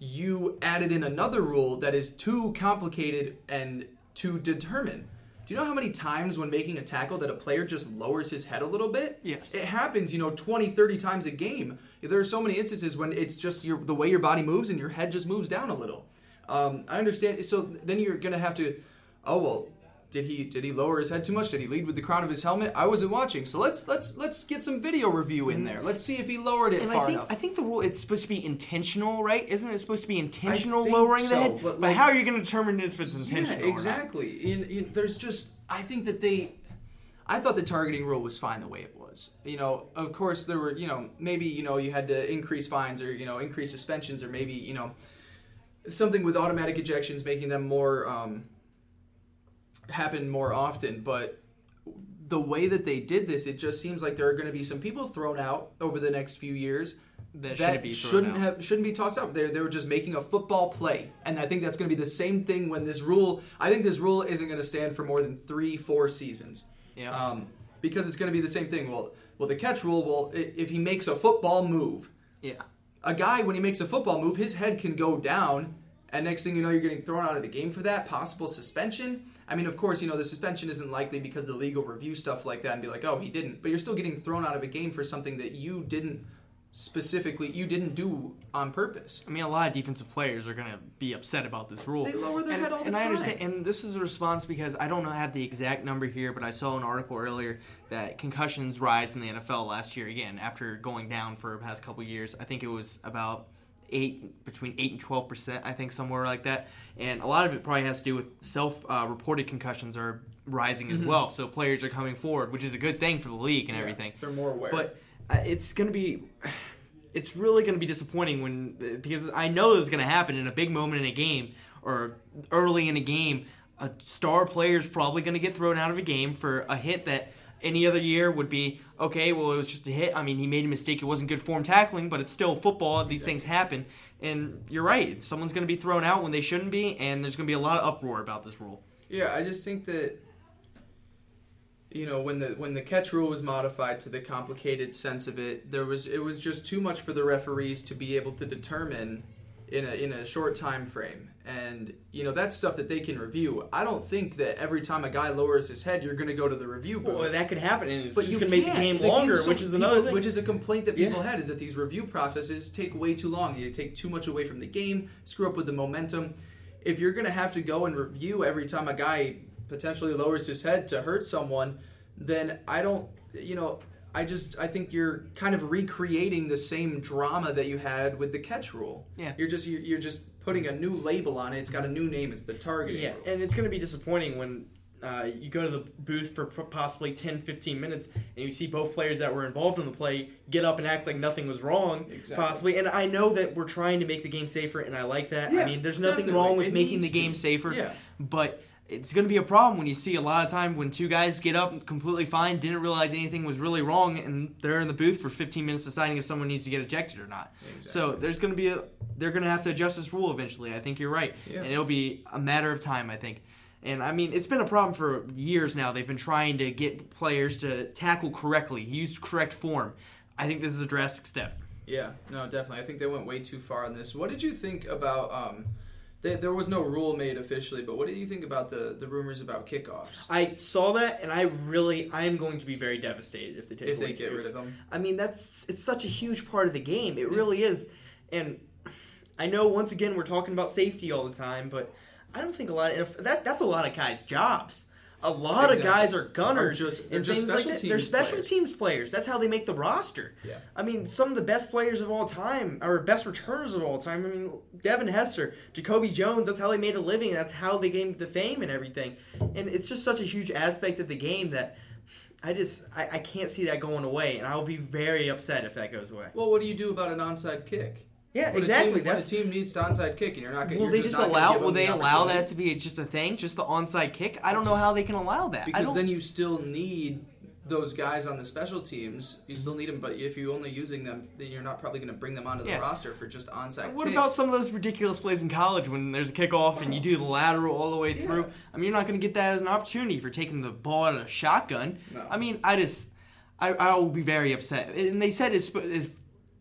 you added in another rule that is too complicated and to determine. Do you know how many times when making a tackle that a player just lowers his head a little bit? Yes. It happens, you know, 20, 30 times a game. There are so many instances when it's just your the way your body moves and your head just moves down a little. Um, I understand. So then you're going to have to, oh, well, did he did he lower his head too much? Did he lead with the crown of his helmet? I wasn't watching, so let's let's let's get some video review in there. Let's see if he lowered it And far I think enough. I think the rule it's supposed to be intentional, right? Isn't it supposed to be intentional lowering so, the head? but, But, how are you going to determine if it's intentional? Yeah, exactly. In, in, there's just I think that they, I thought the targeting rule was fine the way it was. You know, of course there were you know maybe you know you had to increase fines or you know increase suspensions or maybe you know something with automatic ejections making them more um, happen more often, but. The way that they did this, it just seems like there are going to be some people thrown out over the next few years That, that shouldn't be shouldn't have shouldn't be tossed out. They they were just making a football play, and I think that's going to be the same thing when this rule. I think this rule isn't going to stand for more than three four seasons. Yeah. Um, because it's going to be the same thing. Well, well, the catch rule. Well, if he makes a football move, Yeah. a guy when he makes a football move, his head can go down, and next thing you know, you're getting thrown out of the game for that possible suspension. I mean, of course, you know the suspension isn't likely because of the legal review stuff like that, and be like, oh, he didn't. But you're still getting thrown out of a game for something that you didn't specifically, you didn't do on purpose. I mean, a lot of defensive players are going to be upset about this rule. They lower their and, head all the and time. I understand, and this is a response because I don't know have the exact number here, but I saw an article earlier that concussions rise in the NFL last year again after going down for the past couple years. I think it was about eight between eight and twelve percent. I think somewhere like that, and a lot of it probably has to do with self-reported concussions are rising as well. So players are coming forward, which is a good thing for the league and Mm-hmm. Yeah, everything. they're more aware. But uh, it's going to be. It's really going to be disappointing when because I know this is going to happen in a big moment in a game or early in a game. A star player is probably going to get thrown out of a game for a hit that any other year would be okay. Well, it was just a hit. I mean, he made a mistake. It wasn't good form tackling, but it's still football. These things happen, and you're right. Someone's going to be thrown out when they shouldn't be, and there's going to be a lot of uproar about this rule. Yeah, I just think that you know when the when the catch rule was modified to the complicated sense of it, there was it was just too much for the referees to be able to determine in a in a short time frame. And you know that's stuff that they can review. I don't think that every time a guy lowers his head, you're going to go to the review booth. Well, that could happen, and it's But just you going to make the game longer, so- which is another people- thing. Which is a complaint that people Yeah. had is that these review processes take way too long. They take too much away from the game, screw up with the momentum. If you're going to have to go and review every time a guy potentially lowers his head to hurt someone, then I don't, you know, I just I think you're kind of recreating the same drama that you had with the catch rule. Yeah. You're just you're, you're just putting a new label on it. It's got a new name. It's the targeting Yeah, rule. and it's going to be disappointing when uh, you go to the booth for possibly 10, 15 minutes and you see both players that were involved in the play get up and act like nothing was wrong, Exactly. possibly. And I know that we're trying to make the game safer, and I like that. Yeah, I mean, there's nothing definitely. wrong with It making the needs to. game safer, Yeah. but it's going to be a problem when you see a lot of time when two guys get up completely fine, didn't realize anything was really wrong, and they're in the booth for 15 minutes deciding if someone needs to get ejected or not. So there's going to be a they're going to have to adjust this rule eventually. I think you're right, Yeah. and it'll be a matter of time. I think. And I mean, it's been a problem for years now. They've been trying to get players to tackle correctly, use correct form. I think this is a drastic step. Yeah, no, definitely. I think they went way too far on this. What did you think about? Um, they, there was no rule made officially, but what do you think about the, the rumors about kickoffs? I saw that, and I really, I am going to be very devastated if they take If they get rid of them, I mean, that's it's such a huge part of the game. It really is. And I know once again we're talking about safety all the time, but I don't think a lot of that that's a lot of guys' jobs. A lot Exactly. of guys are gunners Are just- and just things like that. They're special players. teams players. That's how they make the roster. Yeah. I mean, some of the best players of all time, or best returners of all time. I mean, Devin Hester, Jacoby Jones. That's how they made a living. That's how they gained the fame and everything. And it's just such a huge aspect of the game that I just I, I can't see that going away, and I'll be very upset if that goes away. well, what do you do about an onside kick? Yeah, When exactly. A team, That's when a team needs to onside kick, and you're not going. will you're they just, just not gonna allow? Will them the they allow that to be just a thing, just the onside kick? I don't know how they can allow that. I Because don't, then you still need those guys on the special teams, you still mm-hmm. need them. But if you're only using them, then you're not probably going to bring them onto the Yeah. roster for just onside What kicks. about some of those ridiculous plays in college when there's a kickoff and you do the lateral all the way through? I mean, you're not going to get that as an opportunity for taking the ball out of a shotgun. No. I mean, I just, I, I will be very upset. And they said it's, it's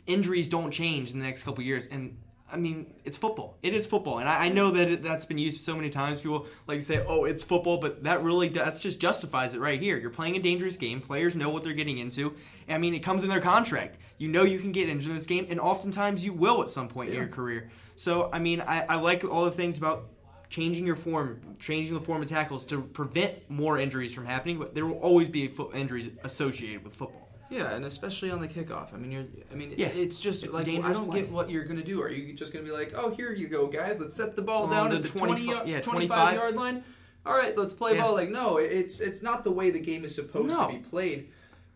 injuries don't change in the next couple years, and I mean, it's football. It is football, and I, I know that it, that's been used so many times. People like say, "Oh, it's football," but that really that's just justifies it right here. You're playing a dangerous game. Players know what they're getting into. I mean, it comes in their contract. You know you can get injured in this game, and oftentimes you will at some point in your career. So, I mean, I, I like all the things about changing your form, changing the form of tackles to prevent more injuries from happening. But there will always be injuries associated with football. Yeah, and especially on the kickoff. I mean, you're. I mean, Yeah. it's just It's like I don't play. get what you're gonna do. Are you just gonna be like, oh, here you go, guys, let's set the ball On down the at the 20 20, yeah, 25 25. yard line? All right, let's play Yeah. ball. Like, no, it's it's not the way the game is supposed No. to be played,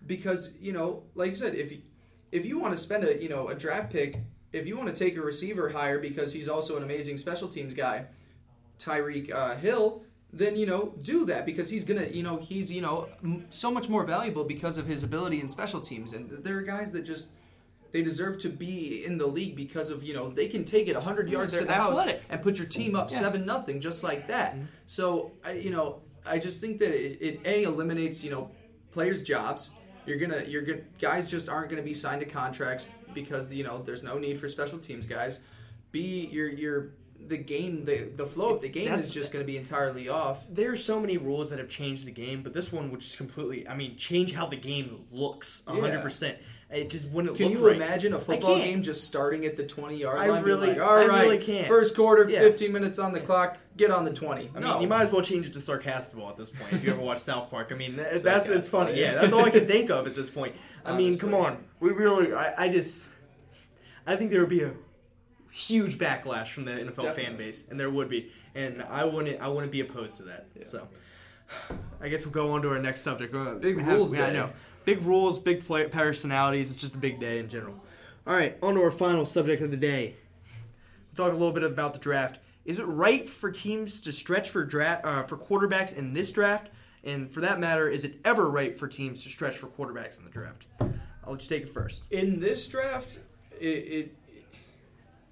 because you know, like you said, if you, if you want to spend a you know a draft pick, if you want to take a receiver higher because he's also an amazing special teams guy, Tyreek uh, Hill, then you know do that because he's gonna you know he's you know m- so much more valuable because of his ability in special teams. And there are guys that just they deserve to be in the league because of you know they can take it 100 yards to they're the house and put your team up Yeah. seven nothing just like that. Mm-hmm. So I, you know i just think that it, it a eliminates you know players jobs. You're gonna you're gonna guys just aren't gonna be signed to contracts because you know there's no need for special teams guys. B you're you're the game the the flow of the game That's- is just going to be entirely off There's so many rules that have changed the game, but this one which is completely, I mean, change how the game looks 100%. It just wouldn't Can you right. imagine a football game just starting at the 20 yard line? being really- like, all I right, really can't. first quarter, Yeah. 15 minutes on the clock, get on the 20. I no. mean, you might as well change it to Sarcastaball at this point if you ever watch South Park. I mean, that's, that's it's funny. yeah. Yeah, that's all I can think of at this point. I mean, come on. We really, I, I just, I think there would be a huge backlash from the NFL fan base, and there would be, and I wouldn't, I wouldn't be opposed to that. Yeah. So, [SIGHS] I guess we'll go on to our next subject. Uh, Big have- rules yeah, I know. Big rules, big play, personalities. It's just a big day in general. All right, on to our final subject of the day. We'll talk a little bit about the draft. Is it right for teams to stretch for draft uh, for quarterbacks in this draft? And for that matter, is it ever right for teams to stretch for quarterbacks in the draft? I'll let you take it first. in this draft, it, it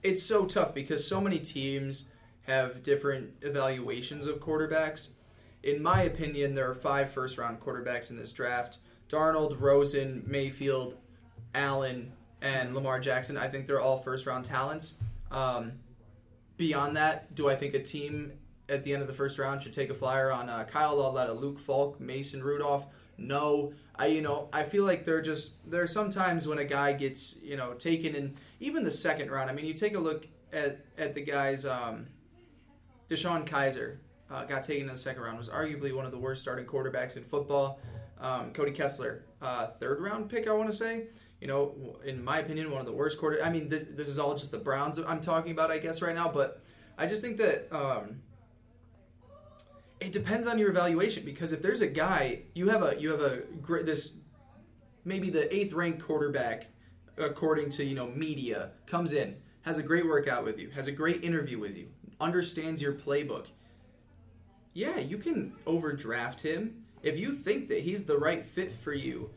it's so tough because so many teams have different evaluations of quarterbacks. In my opinion, there are five first round quarterbacks in this draft: Darnold, Rosen, Mayfield, Allen, and Lamar Jackson. I think they're all first round talents. Um, beyond that, do I think a team at the end of the first round should take a flyer on uh, Kyle Lauletta, Luke Falk, Mason Rudolph? No. I you know I feel like they're just there are some times when a guy gets you know taken in even the second round. I mean, you take a look at at the guys. Um, DeShone Kizer uh, got taken in the second round. Was arguably one of the worst starting quarterbacks in football. Um, Cody Kessler, uh, third round pick, I want to say. You know, in my opinion, one of the worst quarter. I mean, this this is all just the Browns I'm talking about, I guess, right now. But I just think that um, it depends on your evaluation because if there's a guy you have a you have a great this maybe the eighth ranked quarterback according to you know media comes in has a great workout with you has a great interview with you understands your playbook. Yeah you can overdraft him. If you think that he's the right fit for you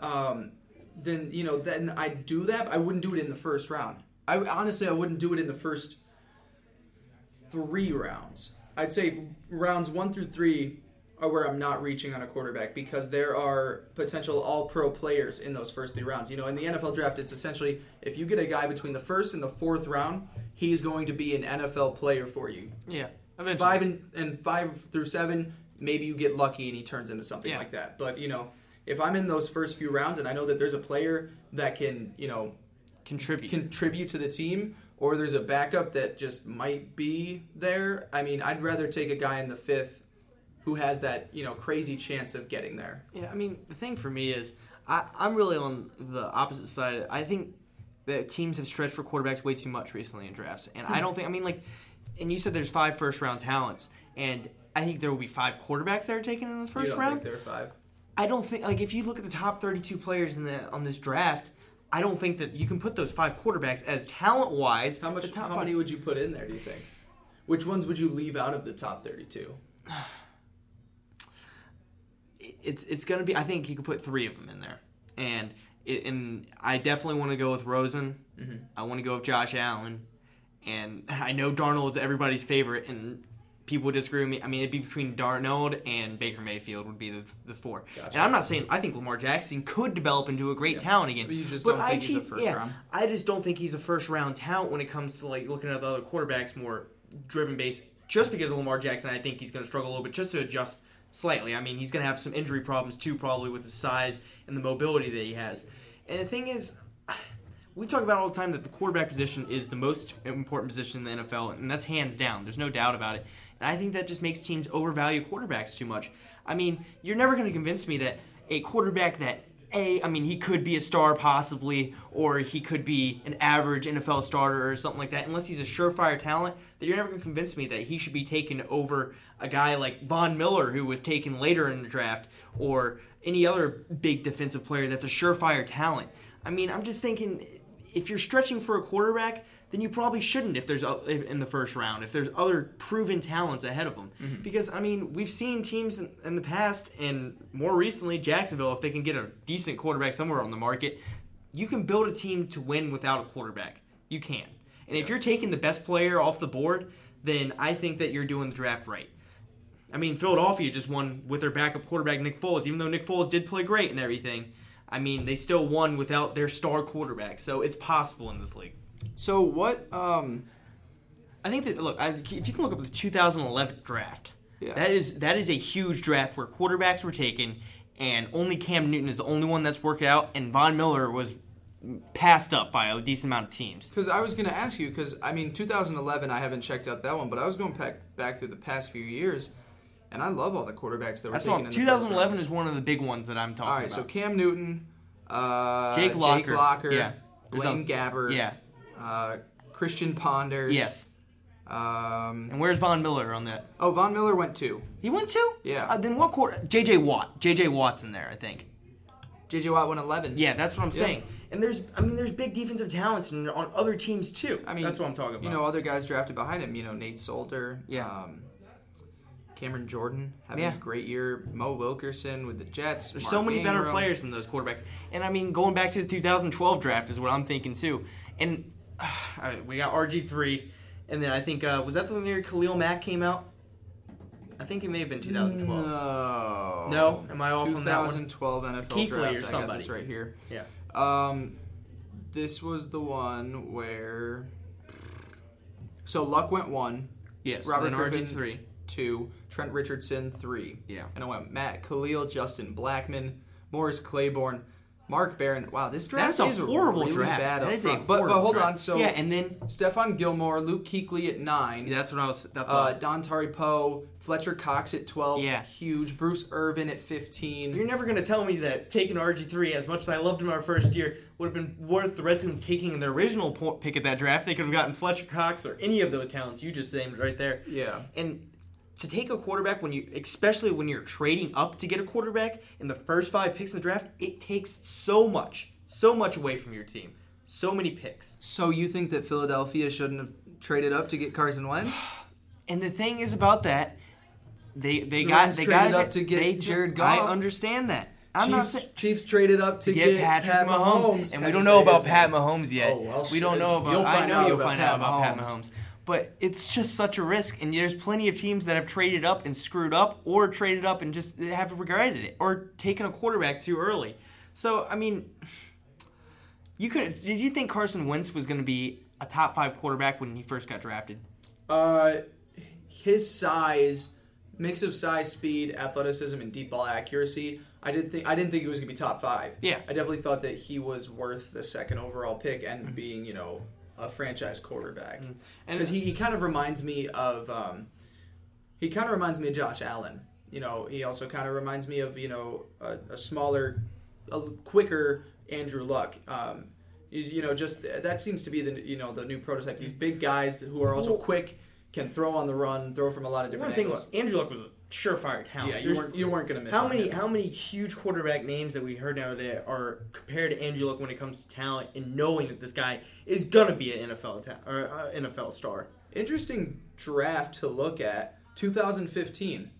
um, then you know then i do that i wouldn't do it in the first round. I honestly i wouldn't do it in the first three rounds. I'd say rounds one through three are where I'm not reaching on a quarterback because there are potential all pro players in those first three rounds. You know, in the NFL draft, it's essentially if you get a guy between the first and the fourth round, he's going to be an NFL player for you. Yeah, eventually. Five and, and five through seven, maybe you get lucky and he turns into something Yeah. like that. But, you know, if I'm in those first few rounds and I know that there's a player that can, you know, contribute. contribute to the team or there's a backup that just might be there i mean i'd rather take a guy in the fifth who has that you know crazy chance of getting there Yeah, I mean, the thing for me is, I, I'm really on the opposite side. I think that teams have stretched for quarterbacks way too much recently in drafts, and I hmm. don't think. I mean, like, and you said there's five first round talents, and I think there will be five quarterbacks that are taken in the you first don't round. think there are five I don't think like if you look at the top 32 players in the on this draft, I don't think that you can put those five quarterbacks as talent wise. how much how five. many would you put in there do you think which ones would you leave out of the top 32 [SIGHS] it's it's going to be. I think you could put three of them in there, and it, and I definitely want to go with Rosen. Mm-hmm. I want to go with Josh Allen, and [LAUGHS] I know Darnold's everybody's favorite, and people would disagree with me. I mean, it'd be between Darnold and Baker Mayfield would be the the four. Gotcha. And I'm not saying I think Lamar Jackson could develop into a great Yeah. talent again. But you just but don't I think he's a first yeah, round? I just don't think he's a first round talent when it comes to like looking at the other quarterbacks more driven base. Just because of Lamar Jackson, I think he's going to struggle a little bit just to adjust slightly. I mean, he's going to have some injury problems too, probably with his size and the mobility that he has. And the thing is, [SIGHS] we talk about all the time that the quarterback position is the most important position in the NFL, and that's hands down. There's no doubt about it. And I think that just makes teams overvalue quarterbacks too much. I mean, you're never going to convince me that a quarterback that a, I mean, he could be a star possibly, or he could be an average NFL starter or something like that. Unless he's a surefire talent, that you're never going to convince me that he should be taken over a guy like Von Miller, who was taken later in the draft, or any other big defensive player that's a surefire talent. I mean, I'm just thinking if you're stretching for a quarterback, then you probably shouldn't if there's o- if- in the first round if there's other proven talents ahead of them. Mm-hmm. Because I mean, we've seen teams in, in the past and more recently Jacksonville if they can get a decent quarterback somewhere on the market, you can build a team to win without a quarterback. You can. And if you're taking the best player off the board, then I think that you're doing the draft right. I mean, Philadelphia just won with their backup quarterback Nick Foles, even though Nick Foles did play great and everything. I mean, they still won without their star quarterback, so it's possible in this league. So what? Um, I think that look, I, if you can look up the 2011 draft, Yeah. that is that is a huge draft where quarterbacks were taken, and only Cam Newton is the only one that's worked out, and Von Miller was passed up by a decent amount of teams. Because I was going to ask you, because I mean, 2011, I haven't checked out that one, but I was going back back through the past few years, and I love all the quarterbacks that were That's taken all. in the 2011 first is one of the big ones that I'm talking All right, about. so Cam Newton, uh, Jake Locker. Locker, Yeah. Blaine a- Gabbert, yeah, uh, Christian Ponder. yes. Um, And where's Von Miller on that? oh, Von Miller went too. He went too. Yeah. Uh, then what quarter? J.J. Watt. J.J. Watt's in there, I think. J.J. Watt went 11. Yeah, that's what I'm Yeah. saying. And there's, I mean, there's big defensive talents in, on other teams too. I mean, that's what I'm talking about. You know, other guys drafted behind him. You know, Nate Solder. Yeah. Um, Cameron Jordan having Yeah. a great year. Mo Wilkerson with the Jets. There's Mark so many better players than those quarterbacks. And I mean, going back to the 2012 draft is what I'm thinking too. And [SIGHS] right, we got RG3, and then I think uh, was that the year Khalil Mack came out? I think it may have been 2012. No. No? Am I off on that one? 2012 NFL Keithley draft. or I got this right here. Yeah. Um, this was the one where. So Luck went one, Yes. Robert Griffin. RG3. two, Trent Richardson three. Yeah. And I went Matt Kalil, Justin Blackmon, Morris Claiborne, Mark Barron. Wow, this draft That's a is horrible really draft. bad That up is a front. But, but hold draft. on. So yeah, and then Stephon Gilmore, Luke Kuechly at nine. yeah, that's what I was. That Uh. Dontari Poe, Fletcher Cox at 12. Yeah. Huge. Bruce Irvin at 15. You're never going to tell me that taking RG3, as much as I loved him our first year, would have been worth the Redskins taking their original pick at that draft. They could have gotten Fletcher Cox or any of those talents you just named right there. Yeah. And to take a quarterback when you, especially when you're trading up to get a quarterback in the first five picks in the draft, it takes so much, so much away from your team. So many picks. So you think that Philadelphia shouldn't have traded up to get Carson Wentz? [SIGHS] And the thing is about that, they they The got Rams they traded got up to get they, Jared I understand that. I'm not Chiefs, saying. Chiefs traded up to, get, Patrick Pat Mahomes, and we don't know about Pat. Mahomes yet. Oh, well, we don't know about. You'll I know out you'll about find Pat out about Pat Mahomes. But it's just such a risk, and there's plenty of teams that have traded up and screwed up, or traded up and just have regretted it, or taken a quarterback too early. So I mean, you could. Did you think Carson Wentz was going to be a top five quarterback when he first got drafted? Uh, his size, mix of size, speed, athleticism, and deep ball accuracy. I didn't think I didn't think he was gonna be top five. Yeah. I definitely thought that he was worth the second overall pick and Mm-hmm. being you know a franchise quarterback. And Because he, he kind of reminds me of um, he kind of reminds me of Josh Allen. You know, he also kind of reminds me of you know a, a smaller, a quicker Andrew Luck. Um, you, you know, just that seems to be the you know the new prototype. These big guys who are also Well- quick, can throw on the run, throw from a lot of One different thing angles. was Andrew Luck was a surefire talent. yeah, you There's- weren't you weren't gonna miss. How many how many huge quarterback names that we heard nowadays are compared to Andrew Luck when it comes to talent and knowing that this guy is gonna be an NFL ta- or uh, NFL star? Interesting draft to look at. 2015,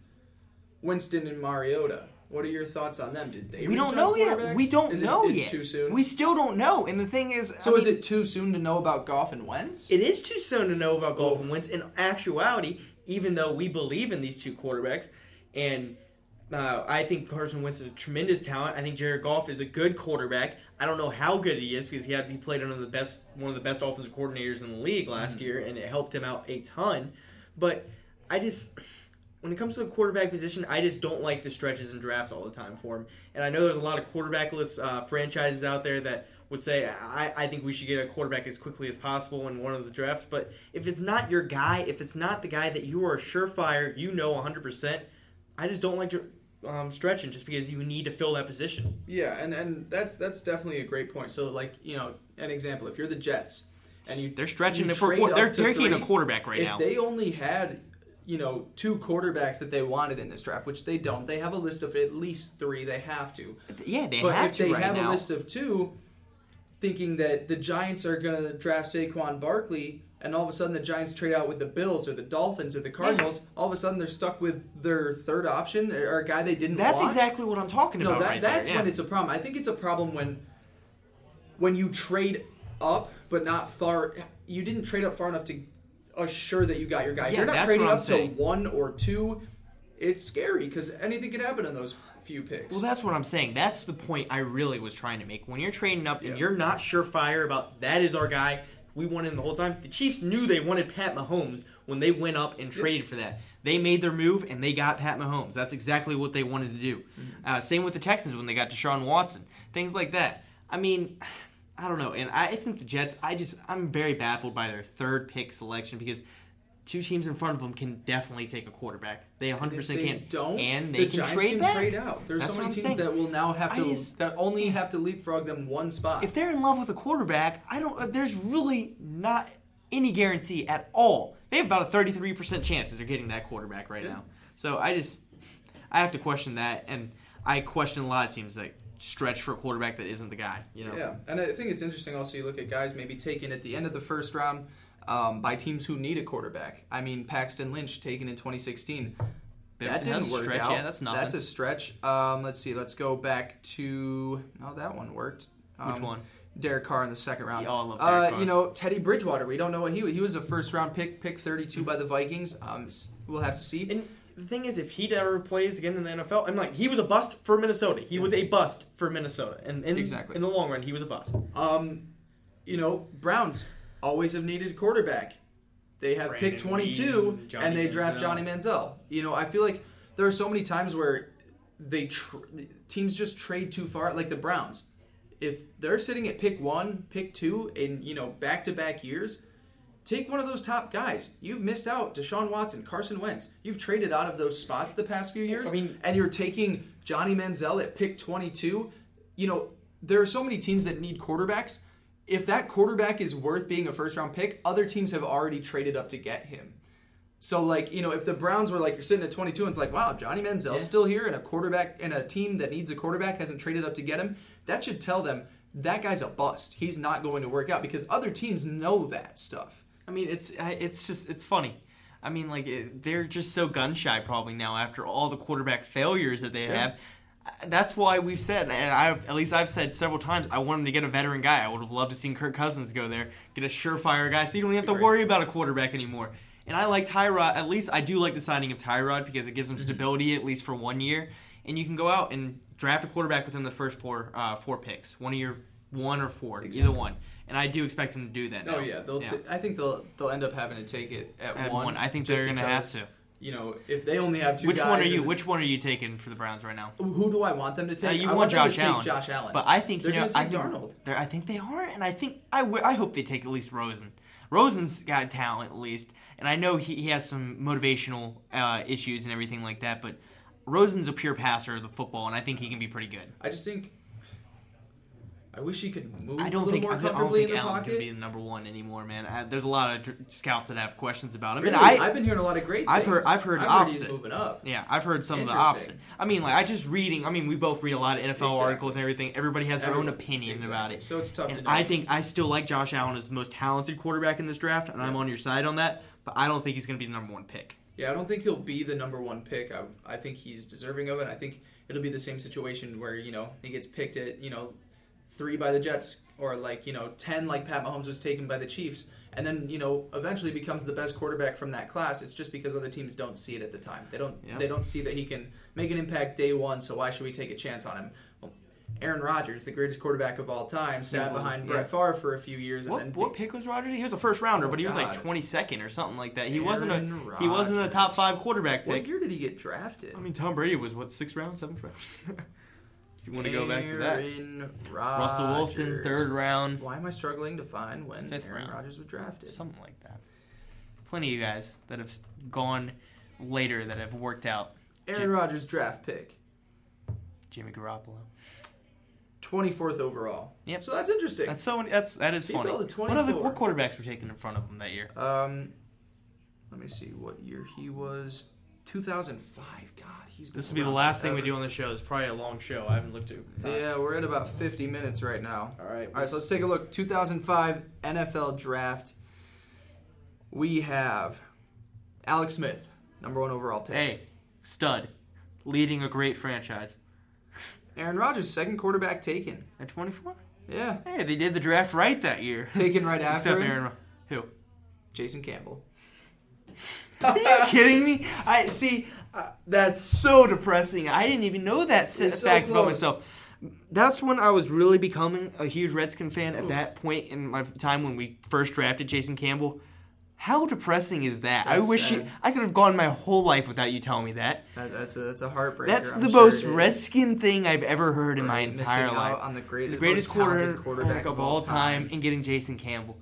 Winston and Mariota. What are your thoughts on them? Did they? We don't know yet. We don't Is it- know it's yet. Too soon. We still don't know. And the thing is, so I is mean, it too soon to know about Goff and Wentz? It is too soon to know about Goff and Wentz. In actuality, even though we believe in these two quarterbacks, and uh, I think Carson Wentz is a tremendous talent. I think Jared Goff is a good quarterback. I don't know how good he is because he had he played under the best one of the best offensive coordinators in the league last year, and it helped him out a ton. But I just when it comes to the quarterback position, I just don't like the stretches and drafts all the time for him. And I know there's a lot of quarterbackless uh, franchises out there that would say, I, I think we should get a quarterback as quickly as possible in one of the drafts. But if it's not your guy, if it's not the guy that you are a surefire, you know 100%, I just don't like to, um, stretching just because you need to fill that position. Yeah, and and that's that's definitely a great point. So like you know, an example: if you're the Jets and you They're stretching you it for they're taking a quarterback right if now. If they only had you know two quarterbacks that they wanted in this draft, which they don't, they have a list of at least three. They have to. yeah, they but have if to they right have now. a list of two, thinking that the Giants are going to draft Saquon Barkley, and all of a sudden the Giants trade out with the Bills or the Dolphins or the Cardinals, all of a sudden they're stuck with their third option or a guy they didn't that's want. exactly what I'm talking No, about that, right that's there. when it's a problem. I think it's a problem when when you trade up but not far. You didn't trade up far enough to assure that you got your guy. Yeah, you're not trading up saying. to one or two, it's scary because anything can happen in those few picks. Well, that's what I'm saying. That's the point I really was trying to make. When you're trading up Yeah. and you're not surefire about that is our guy, we want him the whole time. The Chiefs knew they wanted Pat Mahomes when they went up and traded for that. They made their move and they got Pat Mahomes. That's exactly what they wanted to do. Mm-hmm. Uh, same with the Texans when they got Deshaun Watson. Things like that. I mean, [SIGHS] I don't know. And I think the Jets. I just I'm very baffled by their third pick selection because. Two teams in front of them can definitely take a quarterback. They 100% if they can. don't, and they the can Giants trade can back. trade out. There's That's so many teams saying. that will now have to just- that only have to leapfrog them one spot. if they're in love with a quarterback, I don't. uh, There's really not any guarantee at all. They have about a 33% chance that they're getting that quarterback right Yeah. now. So I just, I have to question that, and I question a lot of teams that stretch for a quarterback that isn't the guy. You know. Yeah, and I think it's interesting also you look at guys maybe taken at the end of the first round um, by teams who need a quarterback. I mean, Paxton Lynch taken in 2016. That that's didn't a work stretch, out. yeah, that's nothing. That's a stretch. Um, let's see. Let's go back to. Oh, that one worked. Um, Which one? Derek Carr in the second round. Yeah, I love Derek uh, Carr. You know, Teddy Bridgewater. We don't know what he he was a first round pick, pick 32 by the Vikings. Um, we'll have to see. And the thing is, if he ever plays again in the NFL, I'm like, he was a bust for Minnesota. He was a bust for Minnesota, and in, Exactly. in the long run, he was a bust. Um, you know, Browns always have needed a quarterback. They have Brandon pick 22 Weed, Johnny and they draft Manziel. Johnny Manziel. You know, I feel like there are so many times where they tr- teams just trade too far, like the Browns. If they're sitting at pick one, pick two, in you know back to back years, take one of those top guys. You've missed out, Deshaun Watson, Carson Wentz. You've traded out of those spots the past few years, I mean- and you're taking Johnny Manziel at pick 22. You know, there are so many teams that need quarterbacks. If that quarterback is worth being a first round pick, other teams have already traded up to get him. So, like, you know, if the Browns were like, you're sitting at 22 and it's like, wow, Johnny Manziel's Yeah. still here and a quarterback and a team that needs a quarterback hasn't traded up to get him, that should tell them that guy's a bust. He's not going to work out because other teams know that stuff. I mean, it's it's just it's funny. I mean, like it, they're just so gun shy probably now after all the quarterback failures that they Yeah. have. That's why we've said, and I at least I've said several times, I want him to get a veteran guy. I would have loved to seen Kirk Cousins go there, get a surefire guy, so you don't even have to worry about a quarterback anymore. And I like Tyrod. At least I do like the signing of Tyrod because it gives Mm-hmm. him stability at least for one year, and you can go out and draft a quarterback within the first four uh, four picks, one of your one or four, Exactly. either one. And I do expect him to do that. Oh now. yeah, they'll. T- I think they'll they'll end up having to take it at, At one. one. I think they're gonna have to. You know, if they only have two Which one are you? and- Which one are you taking for the Browns right now? who do I want them to take? Uh, you I want Josh Allen. Josh Allen. But I think they're you know. I take think Darnold. I think they are, and I think I, w- I hope they take at least Rosen. Rosen's got talent at least, and I know he, he has some motivational uh, issues and everything like that. But Rosen's a pure passer of the football, and I think he can be pretty good. I just think. I wish he could move I a don't little think more I, don't comfortably think in the Allen's pocket. gonna be the number one anymore, man. I, there's a lot of dr- scouts that have questions about him, Really? and I I've been hearing a lot of great. I've things. heard- I've heard I've opposite. he's moving up. Yeah, I've heard some of the opposite. I mean, like I just reading. I mean, we both read a lot of NFL Exactly. articles and everything. Everybody has their own Everyone- opinion exactly. about it. So it's tough and to. I think I still like Josh Allen as the most talented quarterback in this draft, and I'm on your side on that. But I don't think he's going to be the number one pick. Yeah, I don't think he'll be the number one pick. I, I think he's deserving of it. I think it'll be the same situation where you know he gets picked at you know three by the Jets or like you know ten like Pat Mahomes was taken by the Chiefs, and then you know eventually becomes the best quarterback from that class. It's just because other teams don't see it at the time. They don't Yeah. they don't see that he can make an impact day one. So why should we take a chance on him? Well, Aaron Rodgers, the greatest quarterback of all time, sat behind yeah. Brett Favre for a few years, and What, then what pick was Rodgers? He was a first rounder, Oh, but he was like twenty second or something like that. He wasn't a Aaron he wasn't a top five quarterback what pick. year did he get drafted? I mean, Tom Brady was what sixth round, seventh round. [LAUGHS] you want to go back to that, Aaron Russell Wilson, third round, Why am I struggling to find when Fifth Aaron round. Rodgers was drafted? something like that. Plenty of you guys that have gone later that have worked out. Aaron Jim- Rodgers draft pick, Jimmy Garoppolo. 24th overall. Yep. So that's interesting. That's so that's that is He funny. What other what quarterbacks were taken in front of him that year? um, let me see what year he was. 2005. God, he's This will be the last thing we do on the show. It's probably a long show. I haven't looked at. Yeah, we're at about 50 minutes right now. All right. All right, so let's take a look. 2005 NFL draft. We have Alex Smith, number one overall pick. Hey, stud, leading a great franchise Aaron Rodgers, second quarterback taken. at 24. Yeah, Hey, they did the draft right that year. [LAUGHS] taken right after Except. Aaron. Who? Jason Campbell. Are you kidding me? I see. Uh, that's so depressing. I didn't even know that so fact about myself. That's when I was really becoming a huge Redskin fan. At that point in my time when we first drafted Jason Campbell, how depressing is that? That's I wish you. I could have gone my whole life without you telling me that. That, that's a that's a heartbreaker. That's I'm the sure most is. Redskin thing I've ever heard in my entire life. on the greatest, the greatest talented quarterback, quarterback of all time, and getting Jason Campbell.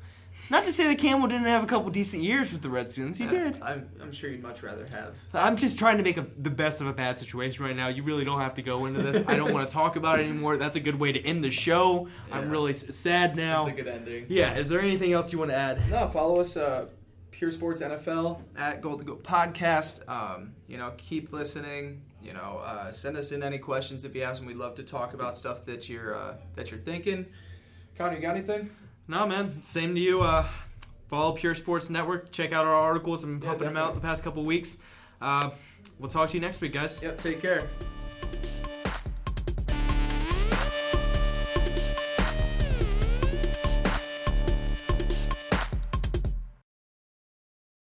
Not to say that Campbell didn't have a couple decent years with the Redskins. He Yeah, did. I'm, I'm sure you'd much rather have. I'm just trying to make a, the best of a bad situation right now. You really don't have to go into this. I don't want to [LAUGHS] talk about it anymore. That's a good way to end the show. I'm really sad now. That's a good ending. yeah. Is there anything else you want to add? No, follow us, uh, Pure Sports NFL at Gold to Go Podcast. Um, you know, keep listening. You know, uh, send us in any questions if you have some. We'd love to talk about stuff that you're uh, that you're thinking. Connor, you got anything? No, man. Same to you. Uh, follow Pure Sports Network. Check out our articles. I'm Yeah, pumping them out the past couple weeks. Uh, we'll talk to you next week, guys. Yep. Take care.